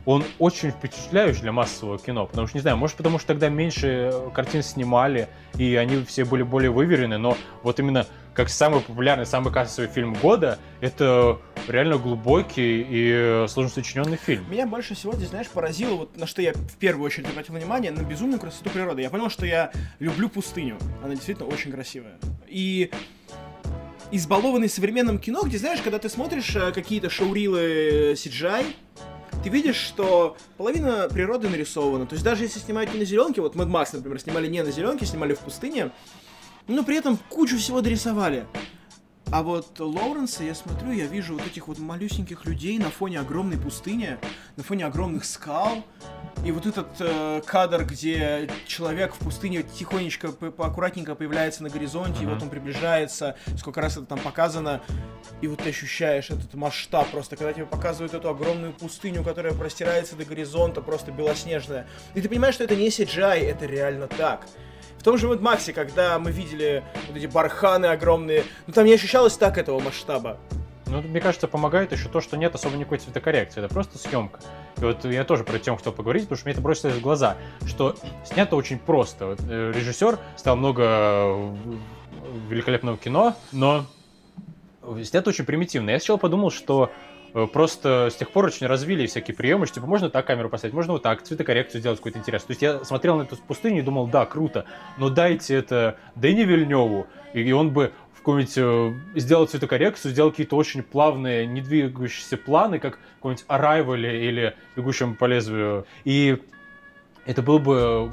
он очень впечатляющий для массового кино, потому что, не знаю, может потому что тогда меньше картин снимали, и они все были более выверены, но вот именно как самый популярный, самый кассовый фильм года, это реально глубокий и сложно сочиненный фильм. Меня больше всего здесь, знаешь, поразило, вот на что я в первую очередь обратил внимание, на безумную красоту природы. Я понял, что я люблю пустыню. Она действительно очень красивая. И избалованный современным кино, где, знаешь, когда ты смотришь э, какие-то шоурилы CGI, ты видишь, что половина природы нарисована. То есть даже если снимают не на зеленке, вот Mad Max, например, снимали не на зеленке, снимали в пустыне, но при этом кучу всего дорисовали. А вот Лоуренса, я смотрю, я вижу вот этих вот малюсеньких людей на фоне огромной пустыни, на фоне огромных скал. И вот этот э, кадр, где человек в пустыне тихонечко, поаккуратненько появляется на горизонте, uh-huh. и вот он приближается, сколько раз это там показано, и вот ты ощущаешь этот масштаб просто, когда тебе показывают эту огромную пустыню, которая простирается до горизонта, просто белоснежная. И ты понимаешь, что это не CGI, это реально так. Том же Mad Max, когда мы видели вот эти барханы огромные, ну там не ощущалось так этого масштаба. Ну, мне кажется, помогает еще то, что нет особо никакой цветокоррекции, это просто съемка. И вот я тоже про тему хотел поговорить, потому что мне это бросилось в глаза, что снято очень просто. Э, режиссер стал много э, великолепного кино, но снято очень примитивно. Я сначала подумал, что Э, просто с тех пор очень развили всякие приемы, что типа можно так камеру поставить, можно вот так, цветокоррекцию сделать какой-то интерес. То есть я смотрел на эту пустыню и думал, да, круто, но дайте это Дэни Вильневу, и он бы в какой-нибудь э, сделал цветокоррекцию, сделал какие-то очень плавные, не двигающиеся планы, как в каком-нибудь Arrival или Бегущем по лезвию. И это было бы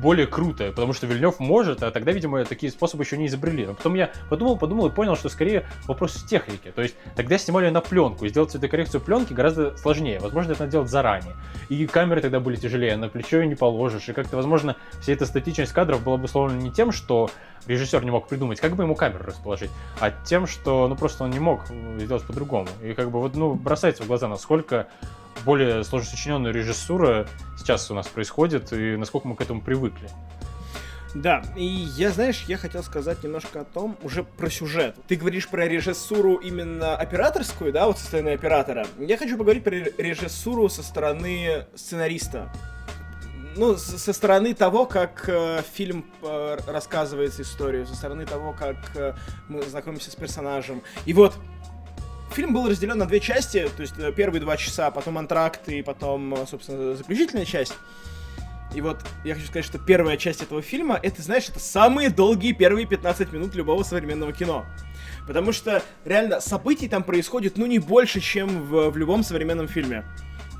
более круто, потому что Вильнев может, а тогда, видимо, такие способы еще не изобрели. Но потом я подумал, подумал и понял, что скорее вопрос в технике. То есть тогда снимали на пленку, и сделать цветокоррекцию пленки гораздо сложнее. Возможно, это надо делать заранее. И камеры тогда были тяжелее, на плечо ее не положишь. И как-то, возможно, вся эта статичность кадров была бы словно не тем, что режиссер не мог придумать, как бы ему камеру расположить, а тем, что, ну, просто он не мог сделать по-другому. И как бы вот, ну, бросается в глаза, насколько более сложно сочиненная режиссура сейчас у нас происходит и насколько мы к этому привыкли. Да, и я, знаешь, я хотел сказать немножко о том, уже про сюжет. Ты говоришь про режиссуру именно операторскую, да, вот со стороны оператора. Я хочу поговорить про режиссуру со стороны сценариста. ну, со стороны того, как э, фильм э, рассказывает историю, со стороны того, как э, мы знакомимся с персонажем. И вот, фильм был разделен на две части, то есть э, первые два часа, потом антракт и потом, э, собственно, заключительная часть. И вот я хочу сказать, что первая часть этого фильма, это, знаешь, это самые долгие первые 15 минут любого современного кино. Потому что реально событий там происходит, ну, не больше, чем в, в любом современном фильме.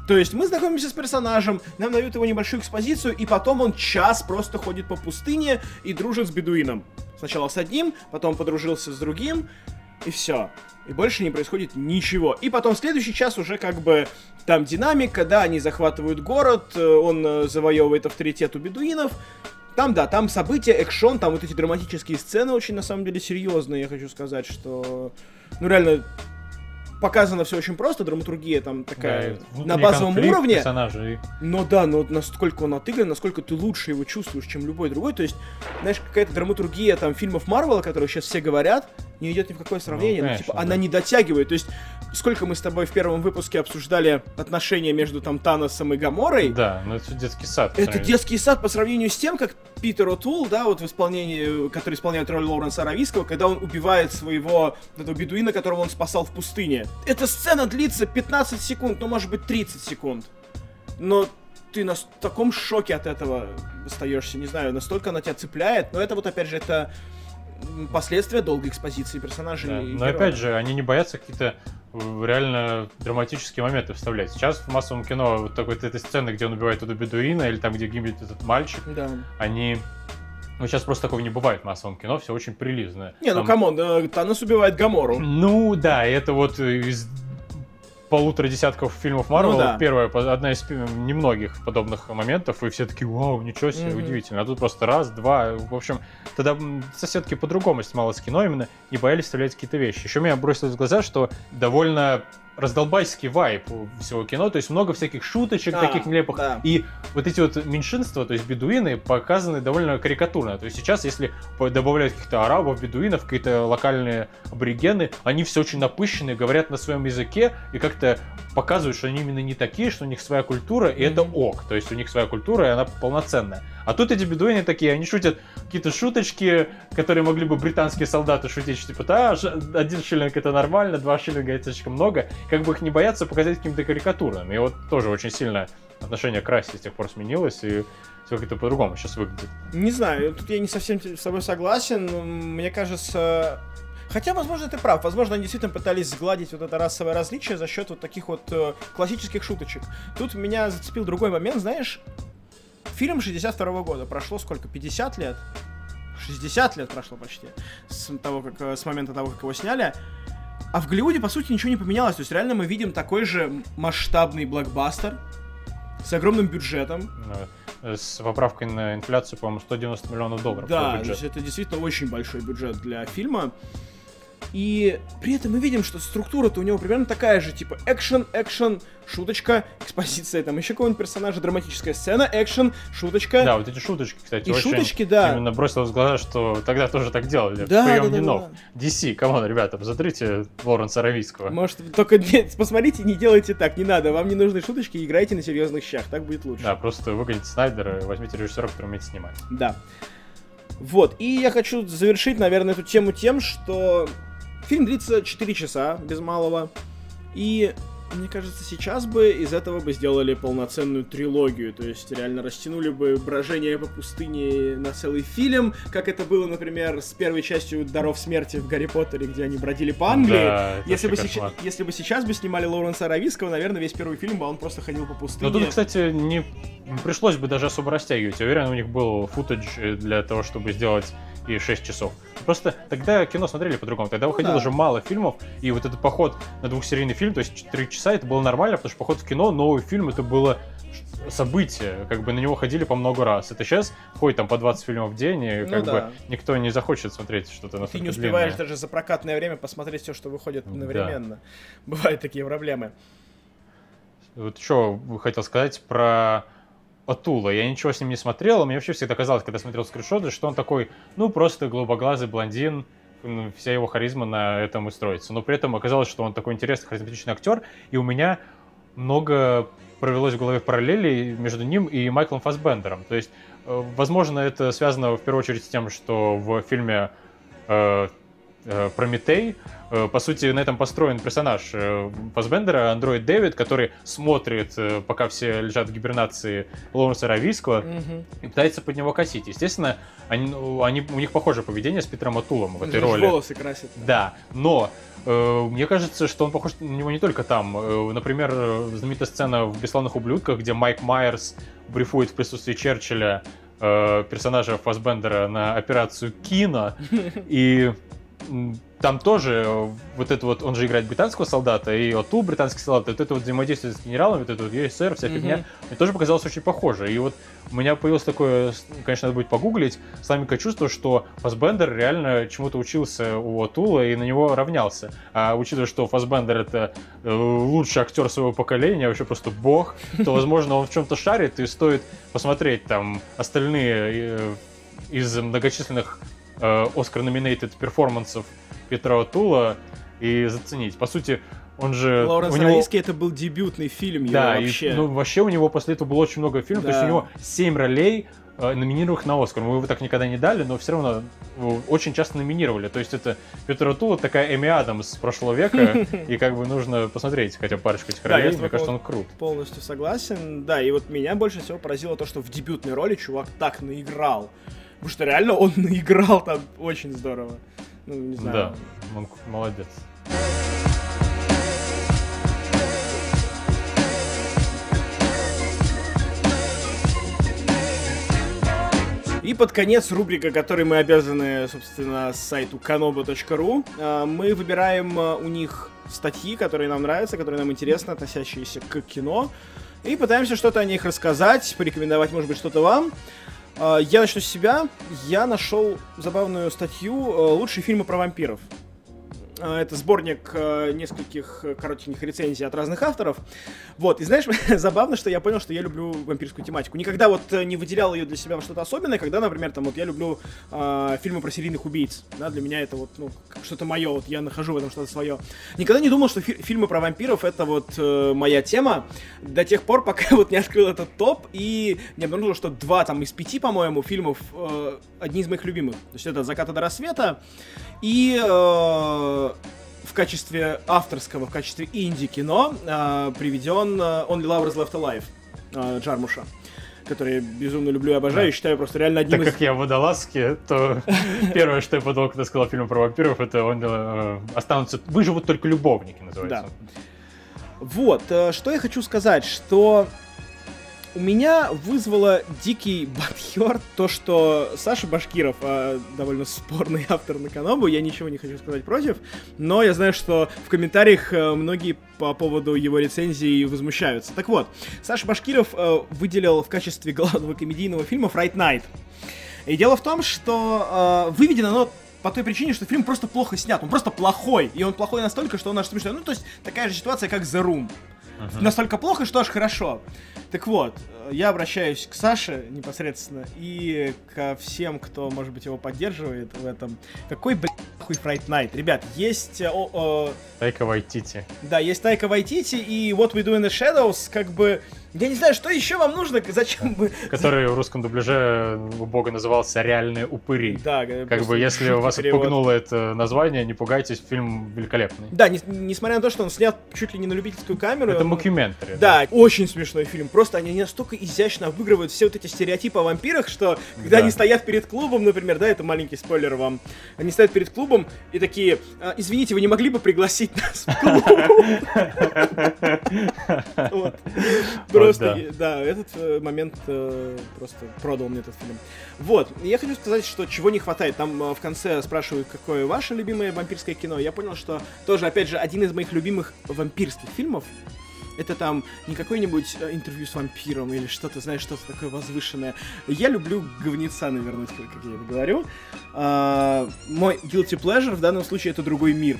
То есть мы знакомимся с персонажем, нам дают его небольшую экспозицию, и потом он час просто ходит по пустыне и дружит с бедуином. Сначала с одним, потом подружился с другим, и все. И больше не происходит ничего. И потом следующий час уже как бы там динамика, да, они захватывают город, э, он э, завоевывает авторитет у бедуинов. Там, да, там события, экшон, там вот эти драматические сцены очень, на самом деле, серьезные, я хочу сказать, что... Ну, реально, показано все очень просто, драматургия там такая да, на базовом уровне. Персонажей. Но да, но насколько он отыгран, насколько ты лучше его чувствуешь, чем любой другой. То есть, знаешь, какая-то драматургия там фильмов Марвела, о которых сейчас все говорят, не идет ни в какое сравнение. Ну, конечно, ну, типа, да. она не дотягивает. То есть, сколько мы с тобой в первом выпуске обсуждали отношения между там Таносом и Гаморой. Да, ну это детский сад. Это детский сад по сравнению с тем, как Питер О'Тул, да, вот в исполнении, который исполняет роль Лоуренса Аравийского, когда он убивает своего этого бедуина, которого он спасал в пустыне. Эта сцена длится 15 секунд, ну может быть 30 секунд. Но ты на таком шоке от этого остаешься, не знаю, настолько она тебя цепляет. Но это вот опять же это последствия долгой экспозиции персонажей. Да. Но опять же, они не боятся какие-то реально драматические моменты вставлять. Сейчас в массовом кино вот такой вот этой сцены, где он убивает эту бедуина, или там, где гибнет этот мальчик, да. они ну, сейчас просто такого не бывает в массовом кино, все очень прилизанное. Не, ну, Там... come on, э, Танос убивает Гамору. Ну, да, это вот из полутора десятков фильмов Марвел, ну, да. первая, одна из немногих подобных моментов, и все таки вау, ничего себе, mm-hmm. удивительно. А тут просто раз, два, в общем, тогда соседки по-другому снималось кино, именно не боялись вставлять какие-то вещи. Еще меня бросилось в глаза, что довольно раздолбайский вайп всего кино, то есть много всяких шуточек да, таких нелепых. Да. И вот эти вот меньшинства, то есть бедуины, показаны довольно карикатурно. То есть сейчас, если добавляют каких-то арабов, бедуинов, какие-то локальные аборигены, они все очень напыщенные, говорят на своем языке и как-то показывают, что они именно не такие, что у них своя культура, и mm-hmm. это ок. То есть у них своя культура, и она полноценная. А тут эти бедуины такие, они шутят какие-то шуточки, которые могли бы британские солдаты шутить, типа, да, один шиллинг это нормально, два шиллинга это слишком много. Как бы их не боятся показать каким-то карикатурным. И вот тоже очень сильно отношение к расе с тех пор сменилось, и все как-то по-другому сейчас выглядит. Не знаю, тут я не совсем с тобой согласен. Мне кажется, Хотя, возможно, ты прав. Возможно, они действительно пытались сгладить вот это расовое различие за счет вот таких вот э, классических шуточек. Тут меня зацепил другой момент, знаешь, Фильм 62 -го года. Прошло сколько? 50 лет? 60 лет прошло почти с, того, как, э, с момента того, как его сняли. А в Голливуде, по сути, ничего не поменялось. То есть, реально мы видим такой же масштабный блокбастер с огромным бюджетом. С поправкой на инфляцию, по-моему, 190 миллионов долларов. Да, то есть это действительно очень большой бюджет для фильма. И при этом мы видим, что структура-то у него примерно такая же, типа экшен, экшен, шуточка, экспозиция, там еще какого-нибудь персонажа, драматическая сцена, экшен, шуточка. Да, вот эти шуточки, кстати, и очень шуточки, да. именно бросилось в глаза, что тогда тоже так делали. Да, Прием да, да, да. DC, come on, ребята, посмотрите Лоренса Аравийского. Может, только нет, посмотрите, не делайте так, не надо, вам не нужны шуточки, играйте на серьезных щах, так будет лучше. Да, просто выгоните Снайдера, возьмите режиссера, который умеет снимать. Да. Вот, и я хочу завершить, наверное, эту тему тем, что Фильм длится 4 часа, без малого. И мне кажется, сейчас бы из этого бы сделали полноценную трилогию, то есть реально растянули бы брожение по пустыне на целый фильм, как это было, например, с первой частью Даров смерти в Гарри Поттере, где они бродили по Англии. Да, если, бы сейчас, если бы сейчас бы снимали Лоуренса Аравийского, наверное, весь первый фильм бы он просто ходил по пустыне. Но тут, кстати, не пришлось бы даже особо растягивать. Я уверен, у них был футаж для того, чтобы сделать и 6 часов. Просто тогда кино смотрели по-другому. Тогда выходило ну, да. уже мало фильмов, и вот этот поход на двухсерийный фильм, то есть 4 часа, это было нормально, потому что поход в кино, новый фильм, это было событие, как бы на него ходили по много раз. Это сейчас ходит там по 20 фильмов в день, и ну, как да. бы никто не захочет смотреть что-то на Ты не успеваешь длинное. даже за прокатное время посмотреть все, что выходит одновременно. Да. Бывают такие проблемы. Вот что хотел сказать про Атула. Я ничего с ним не смотрел, мне вообще всегда казалось, когда смотрел скриншоты, что он такой, ну, просто голубоглазый блондин, вся его харизма на этом и строится. Но при этом оказалось, что он такой интересный, харизматичный актер, и у меня много провелось в голове параллели между ним и Майклом Фасбендером. То есть, э, возможно, это связано в первую очередь с тем, что в фильме э, Прометей, э, по сути, на этом построен персонаж э, Фасбендера, андроид Дэвид, который смотрит, э, пока все лежат в гибернации Лоуренса Равийского, Мгм. и пытается под него косить. Естественно, они, ну, они, у них похожее поведение с Питером Атулом в этой роли. волосы красит. Да, но э, мне кажется, что он похож на него не только там. Э, например, э, знаменитая сцена в «Бесславных ублюдках», где Майк Майерс брифует в присутствии Черчилля э, персонажа Фасбендера на операцию Кино, и там тоже э, вот это вот, он же играет британского солдата, и Оту британский солдат, вот это вот взаимодействие с генералом, вот это вот ЮССР, вся Мгм. фигня, мне тоже показалось очень похоже. И вот у меня появилось такое, конечно, надо будет погуглить, сламенькое чувство, что Фасбендер реально чему-то учился у Атула и на него равнялся. А учитывая, что Фасбендер это э, лучший актер своего поколения, вообще просто бог, то, возможно, он в чем-то шарит, и стоит посмотреть там остальные э, из многочисленных Оскар-номинейтед перформансов Петра Атула и заценить. По сути, он же... Лоуренс у него- Аравийский это был дебютный фильм его да, вообще. и, ну, вообще у него после этого было очень много фильмов, то есть Да. у него 7 ролей, э, номинированных на Оскар. Мы его так никогда не дали, но все равно э, очень часто номинировали. То есть это Петр Атула такая Эми Адамс прошлого века, и как бы нужно посмотреть хотя бы парочку этих Да, ролей. Мне кажется, он крут. Полностью согласен. Да, и вот меня больше всего поразило то, что в дебютной роли чувак так наиграл. Потому что реально он наиграл там очень здорово. Ну, не знаю. Да, он молодец. И под конец рубрика, которой мы обязаны, собственно, сайту kanobo.ru. А, Мы выбираем а, у них статьи, которые нам нравятся, которые нам интересны, относящиеся к кино. И пытаемся что-то о них рассказать, порекомендовать, может быть, что-то вам. А, Я начну с себя. Я нашел забавную статью а, «Лучшие фильмы про вампиров». А, Это сборник а, нескольких э, коротеньких рецензий от разных авторов. Вот, и знаешь, забавно, что я понял, что я люблю вампирскую тематику. Никогда вот э, не выделял ее для себя во что-то особенное, когда, например, там вот я люблю а, фильмы про серийных убийц. Да, для меня это вот, ну, что-то мое, вот я нахожу в этом что-то свое. Никогда не думал, что фи- фильмы про вампиров это вот э, моя тема до тех пор, пока вот не открыл этот топ и не обнаружил, что два там из пяти, по-моему, фильмов э, одни из моих любимых. То есть это «От заката до рассвета» и э, в качестве авторского, в качестве инди-кино э, приведен э, Only Lovers Left Alive э, Джармуша, который я безумно люблю и обожаю, и считаю просто реально одним Так из... как я в водолазке, то первое, что я подумал, когда сказал фильм про вампиров, это он э, останутся... Выживут только любовники, называется. Вот, э, что я хочу сказать, что у меня вызвало дикий бадхер то, что Саша Башкиров, э, довольно спорный автор на Канобу, я ничего не хочу сказать против, но я знаю, что в комментариях э, многие по поводу его рецензии возмущаются. Так вот, Саша Башкиров э, выделил в качестве главного комедийного фильма Fright Night. И дело в том, что э, выведено оно по той причине, что фильм просто плохо снят, он просто плохой, и он плохой настолько, что он аж смешной. Ну, то есть, такая же ситуация, как The Room. Настолько плохо, что аж хорошо. Так вот, я обращаюсь к Саше непосредственно и ко всем, кто, может быть, его поддерживает в этом. Какой, блядь, хуй Fright Night? Ребят, есть... э, о- о, Тайка Вайтити. да, есть Тайка Вайтити и What We Do in the Shadows, как бы... Я не знаю, что еще вам нужно, зачем бы... Который в русском дубляже у бога назывался «Реальные упыри». Да, Как бы, если вас перевод. отпугнуло это название, не пугайтесь, фильм великолепный. Да, не- несмотря на то, что он снят чуть ли не на любительскую камеру. Это он- мокьюментари. Да, очень смешной фильм. Просто они настолько изящно обыгрывают все вот эти стереотипы о вампирах, что когда Да. они стоят перед клубом, например, да, это маленький спойлер вам, они стоят перед клубом и такие, «А, извините, вы не могли бы пригласить нас в клуб? Просто, да. да, этот э, момент э, просто продал мне этот фильм. Вот, я хочу сказать, что чего не хватает. Там э, в конце спрашивают, какое ваше любимое вампирское кино. Я понял, что тоже, опять же, один из моих любимых вампирских фильмов это там не какое-нибудь интервью с вампиром или что-то, знаешь, что-то такое возвышенное. Я люблю говнеца наверное, как я это говорю. А, мой guilty pleasure в данном случае это другой мир.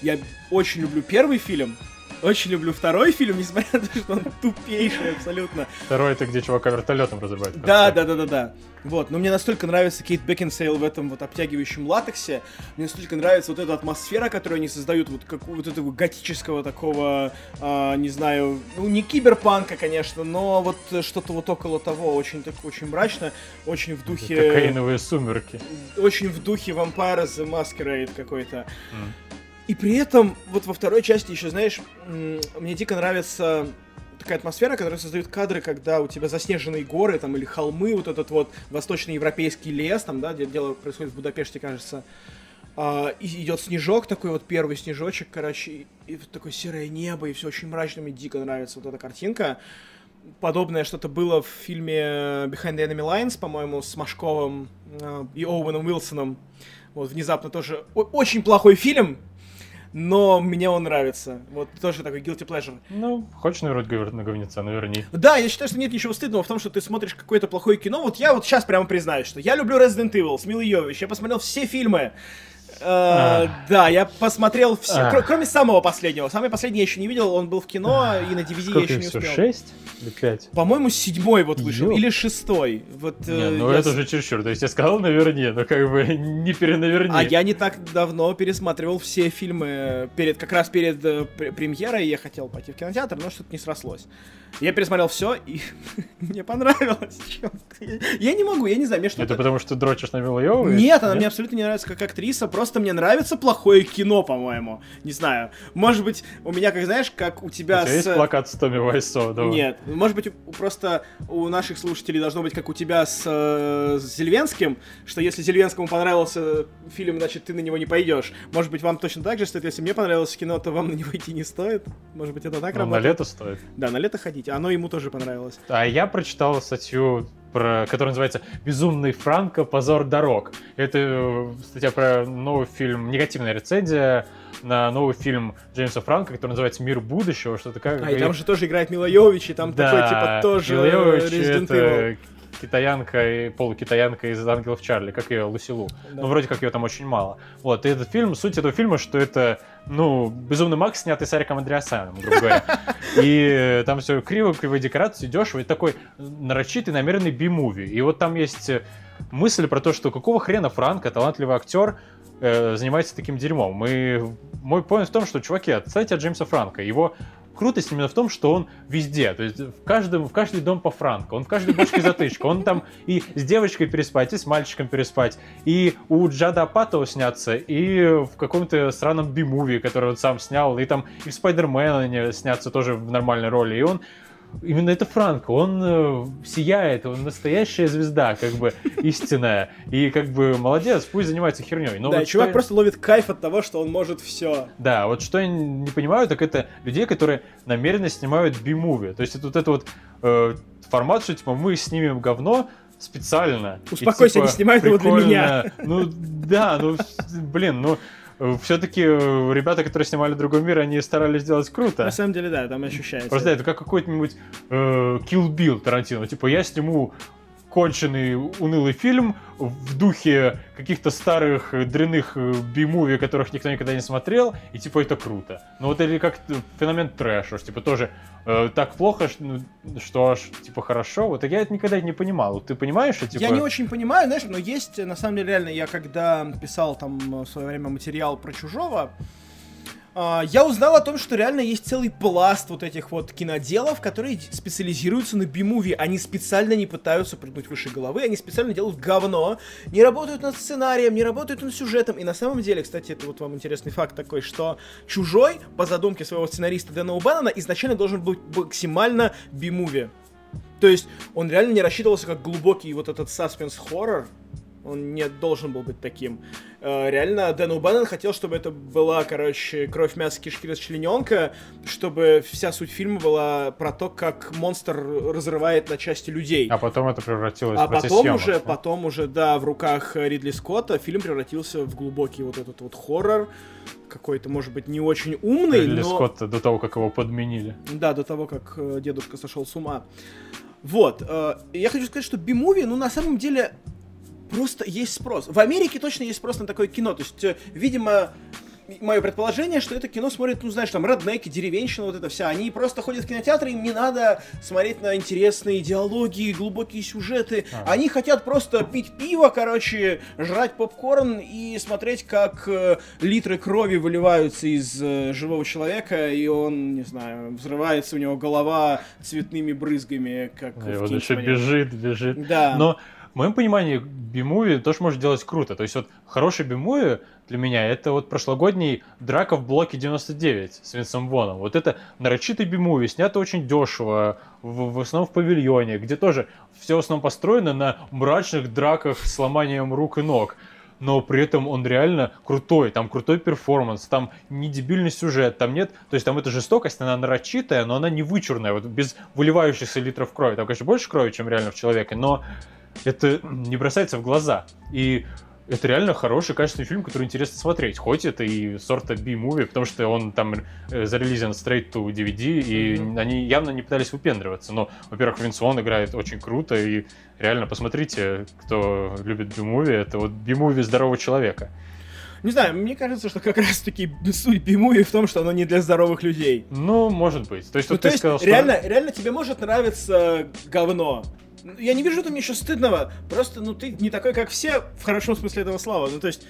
Я очень люблю первый фильм, Очень люблю второй фильм, несмотря на то, что он тупейший абсолютно. Второй это где чувака вертолетом разрывает. Да, да, да, да, да. Вот, но мне настолько нравится Кейт Бекинсейл в этом вот обтягивающем латексе, мне настолько нравится вот эта атмосфера, которую они создают, вот как вот этого готического такого, а, не знаю, ну не киберпанка, конечно, но вот что-то вот около того, очень так, очень мрачно, очень в духе... Кокаиновые сумерки. Очень в духе Vampire the Masquerade какой-то. Mm. И при этом, вот во второй части еще, знаешь, мне дико нравится такая атмосфера, которая создает кадры, когда у тебя заснеженные горы там или холмы, вот этот вот восточноевропейский лес, там, да, где дело происходит в Будапеште, кажется. А, и идет снежок такой вот первый снежочек, короче, и, и вот такое серое небо, и все очень мрачно, мне дико нравится вот эта картинка. Подобное что-то было в фильме Behind the Enemy Lines, по-моему, с Машковым э, и Оуэном Уилсоном. Вот внезапно тоже очень плохой фильм, но мне он нравится. Вот тоже такой guilty pleasure. Ну, хочешь наверное, на говнеца, наверни. Да, я считаю, что нет ничего стыдного в том, что ты смотришь какое-то плохое кино. Вот я вот сейчас прямо признаюсь, что я люблю Resident Evil с Милой Йович. Я посмотрел все фильмы. Uh, да, я посмотрел все, uh. кроме самого последнего. Самый последний я еще не видел, он был в кино, uh. и на DVD я еще не успел. Шесть или пять? По-моему, седьмой вот вышел, или шестой. Вот, не, э, ну это же чересчур. То есть я сказал наверни, но как бы не перенаверни. А я не так давно пересматривал все фильмы, перед, как раз перед э, премьерой я хотел пойти в кинотеатр, но что-то не срослось. Я пересмотрел все, и мне понравилось. Я не могу, я не знаю, мне что-то... Это потому что дрочишь на Милу Нет, она мне абсолютно не нравится как актриса, просто мне нравится плохое кино, по-моему. Не знаю. Может быть, у меня, как знаешь, как у тебя у тебя с... есть плакат с Томми Вайсо? Нет. Может быть, просто у наших слушателей должно быть, как у тебя с, э, с Зельвенским, что если Зельвенскому понравился фильм, значит, ты на него не пойдешь. Может быть, вам точно так же стоит, если мне понравилось кино, то вам на него идти не стоит? Может быть, это так ну, работает? на лето стоит. Да, на лето ходить. Оно ему тоже понравилось. А я прочитал статью про, которая называется «Безумный Франко. Позор дорог». Это э, статья про новый фильм, негативная рецензия на новый фильм Джеймса Франка, который называется «Мир будущего», что-то как... А, и там же тоже играет Мила Йович, и там да, такой, типа, тоже Мила Йович это китаянка и полукитаянка из «Ангелов Чарли», как ее Лусилу. Да. Ну, вроде как ее там очень мало. Вот, и этот фильм, суть этого фильма, что это, ну, «Безумный Макс», снятый Сариком Андреасяном, грубо говоря. И там все криво, кривые декорации, дешево, и такой нарочитый, намеренный би-муви. И вот там есть мысль про то, что какого хрена Франко, талантливый актер, э, занимается таким дерьмом. И мой поинт в том, что, чуваки, отстаньте от Джеймса Франка. Его крутость именно в том, что он везде, то есть в каждом, в каждый дом по франко, он в каждой бочке затычка, он там и с девочкой переспать, и с мальчиком переспать, и у Джада Апатова сняться, и в каком-то странном би-муви, который он сам снял, и там и в Спайдермена сняться тоже в нормальной роли, и он именно это Франко, он э, сияет, он настоящая звезда, как бы истинная, и как бы молодец, пусть занимается херней. Но да, вот чувак что... просто ловит кайф от того, что он может все. Да, вот что я не понимаю, так это людей, которые намеренно снимают би-муви, то есть это вот это вот э, формат, что типа мы снимем говно, специально. Успокойся, и, типа, не снимают его для меня. Ну да, ну блин, ну все-таки э, ребята, которые снимали «Другой мир», они старались сделать круто. На самом деле, да, там ощущается. Просто это как какой-нибудь э, Kill Bill Тарантино. Типа, я сниму конченый унылый фильм в духе каких-то старых дрянных э, би-муви, которых никто никогда не смотрел, и типа это круто. Ну вот или как феномен трэша, типа тоже э, так плохо, что, что аж типа хорошо. Вот я это никогда не понимал. Ты понимаешь, что типа... Я не очень понимаю, знаешь, но есть, на самом деле, реально, я когда писал там в свое время материал про Чужого, а, я узнал о том, что реально есть целый пласт вот этих вот киноделов, которые специализируются на би-муви. Они специально не пытаются прыгнуть выше головы, они специально делают говно, не работают над сценарием, не работают над сюжетом. И на самом деле, кстати, это вот вам интересный факт такой, что «Чужой», по задумке своего сценариста Дэна Убанана, изначально должен быть максимально би-муви. То есть он реально не рассчитывался как глубокий вот этот саспенс-хоррор, он не должен был быть таким. Э, реально, Дэн Убанен хотел, чтобы это была, короче, кровь, мясо, кишки, расчлененка, чтобы вся суть фильма была про то, как монстр разрывает на части людей. А потом это превратилось а в потом съемок, уже, да? потом уже, да, в руках Ридли Скотта фильм превратился в глубокий вот этот вот хоррор, какой-то, может быть, не очень умный, Ридли но... Скотта до того, как его подменили. Да, до того, как э, дедушка сошел с ума. Вот, э, я хочу сказать, что би-муви, ну, на самом деле, просто есть спрос. В Америке точно есть спрос на такое кино. То есть, э, видимо, мое предположение, что это кино смотрят, ну, знаешь, там, роднеки, деревенщина, вот это вся. Они просто ходят в кинотеатр, им не надо смотреть на интересные диалоги, глубокие сюжеты. А. Они хотят просто пить пиво, короче, жрать попкорн и смотреть, как э, литры крови выливаются из э, живого человека, и он, не знаю, взрывается у него голова цветными брызгами, как и он еще бежит, бежит. Да. Но в моем понимании, бимуви тоже может делать круто. То есть вот хороший бимуви для меня это вот прошлогодний драка в блоке 99 с Винсом Воном. Вот это нарочитый бимуви, снято очень дешево, в, в основном в павильоне, где тоже все в основном построено на мрачных драках с ломанием рук и ног но при этом он реально крутой, там крутой перформанс, там не дебильный сюжет, там нет, то есть там эта жестокость, она нарочитая, но она не вычурная, вот без выливающихся литров крови, там, конечно, больше крови, чем реально в человеке, но это не бросается в глаза. И это реально хороший, качественный фильм, который интересно смотреть. Хоть это и сорта B-movie, потому что он там э, зарелизен straight to DVD, и mm-hmm. они явно не пытались выпендриваться. Но, во-первых, Винс Вон играет очень круто, и реально посмотрите, кто любит B-movie, это вот B-movie здорового человека. Не знаю, мне кажется, что как раз-таки суть B-movie в том, что оно не для здоровых людей. Ну, может быть. То есть, ну, вот то есть сказал, реально, что... реально тебе может нравиться говно, я не вижу там ничего стыдного. Просто, ну, ты не такой, как все, в хорошем смысле этого слова. Ну, то есть,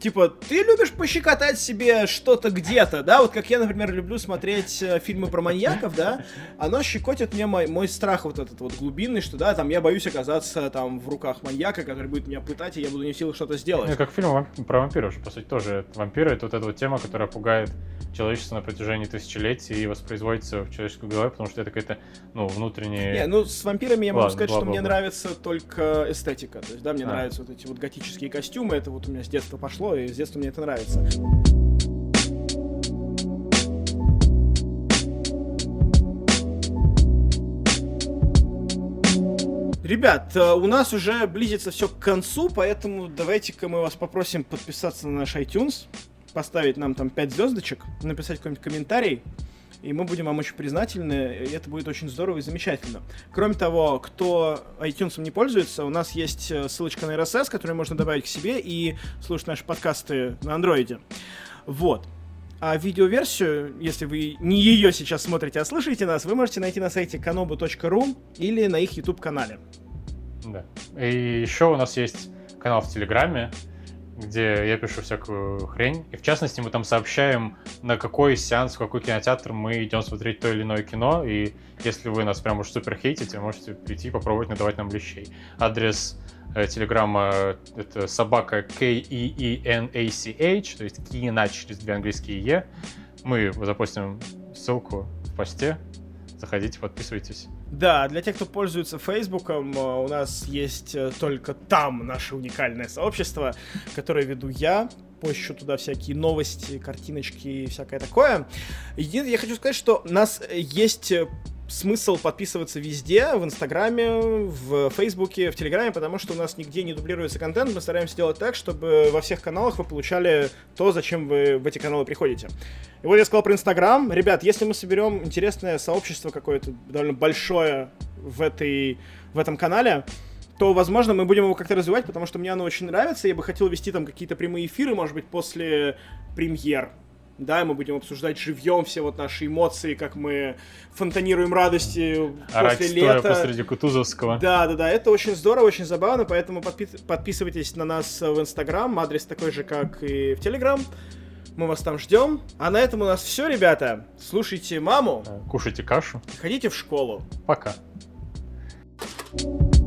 типа, ты любишь пощекотать себе что-то где-то, да, вот как я, например, люблю смотреть э, фильмы про маньяков, да, оно щекотит мне мой, мой страх вот этот вот глубинный, что, да, там, я боюсь оказаться там в руках маньяка, который будет меня пытать, и я буду не в силах что-то сделать. Ну, как фильм про вампиров, по сути, тоже. Вампиры — это вот эта вот тема, которая пугает человечество на протяжении тысячелетий и воспроизводится в человеческой голове, потому что это какая-то, ну, внутренняя... Не, ну, с вампирами я могу Ладно, сказать, что мне нравится только эстетика, то есть, да, мне а. нравятся вот эти вот готические костюмы, это вот у меня с детства пошло, и с детства мне это нравится. Ребят, э, у нас уже близится все к концу, поэтому давайте-ка мы вас попросим подписаться на наш iTunes, поставить нам там 5 звездочек, написать какой-нибудь комментарий, и мы будем вам очень признательны, и это будет очень здорово и замечательно. Кроме того, кто iTunes не пользуется, у нас есть э, ссылочка на RSS, которую можно добавить к себе и слушать наши подкасты на андроиде. Вот. А видеоверсию, если вы не ее сейчас смотрите, а слышите нас, вы можете найти на сайте kanobu.ru или на их YouTube-канале. Да. И еще у нас есть канал в Телеграме, где я пишу всякую хрень. И в частности, мы там сообщаем, на какой сеанс, в какой кинотеатр мы идем смотреть то или иное кино. И если вы нас прям уж супер хейтите, можете прийти и попробовать надавать нам лещей. Адрес э, телеграмма это собака K-E-E-N-A-C-H, то есть Кина через две английские Е. Мы запустим ссылку в посте. Заходите, подписывайтесь. Да, для тех, кто пользуется Фейсбуком, э, у нас есть э, только там наше уникальное сообщество, которое веду я. Пощу туда всякие новости, картиночки и всякое такое. Единственное, я хочу сказать, что у нас есть э, смысл подписываться везде, в Инстаграме, в Фейсбуке, в Телеграме, потому что у нас нигде не дублируется контент. Мы стараемся делать так, чтобы во всех каналах вы получали то, зачем вы в эти каналы приходите. И вот я сказал про Инстаграм. Ребят, если мы соберем интересное сообщество какое-то довольно большое в, этой, в этом канале, то, возможно, мы будем его как-то развивать, потому что мне оно очень нравится. Я бы хотел вести там какие-то прямые эфиры, может быть, после премьер да, мы будем обсуждать живьем все вот наши эмоции, как мы фонтанируем радости Орать после лета. посреди Кутузовского. Да, да, да, это очень здорово, очень забавно, поэтому подпи- подписывайтесь на нас в Инстаграм, адрес такой же, как и в Телеграм. Мы вас там ждем. А на этом у нас все, ребята. Слушайте маму. Кушайте кашу. Ходите в школу. Пока. thank you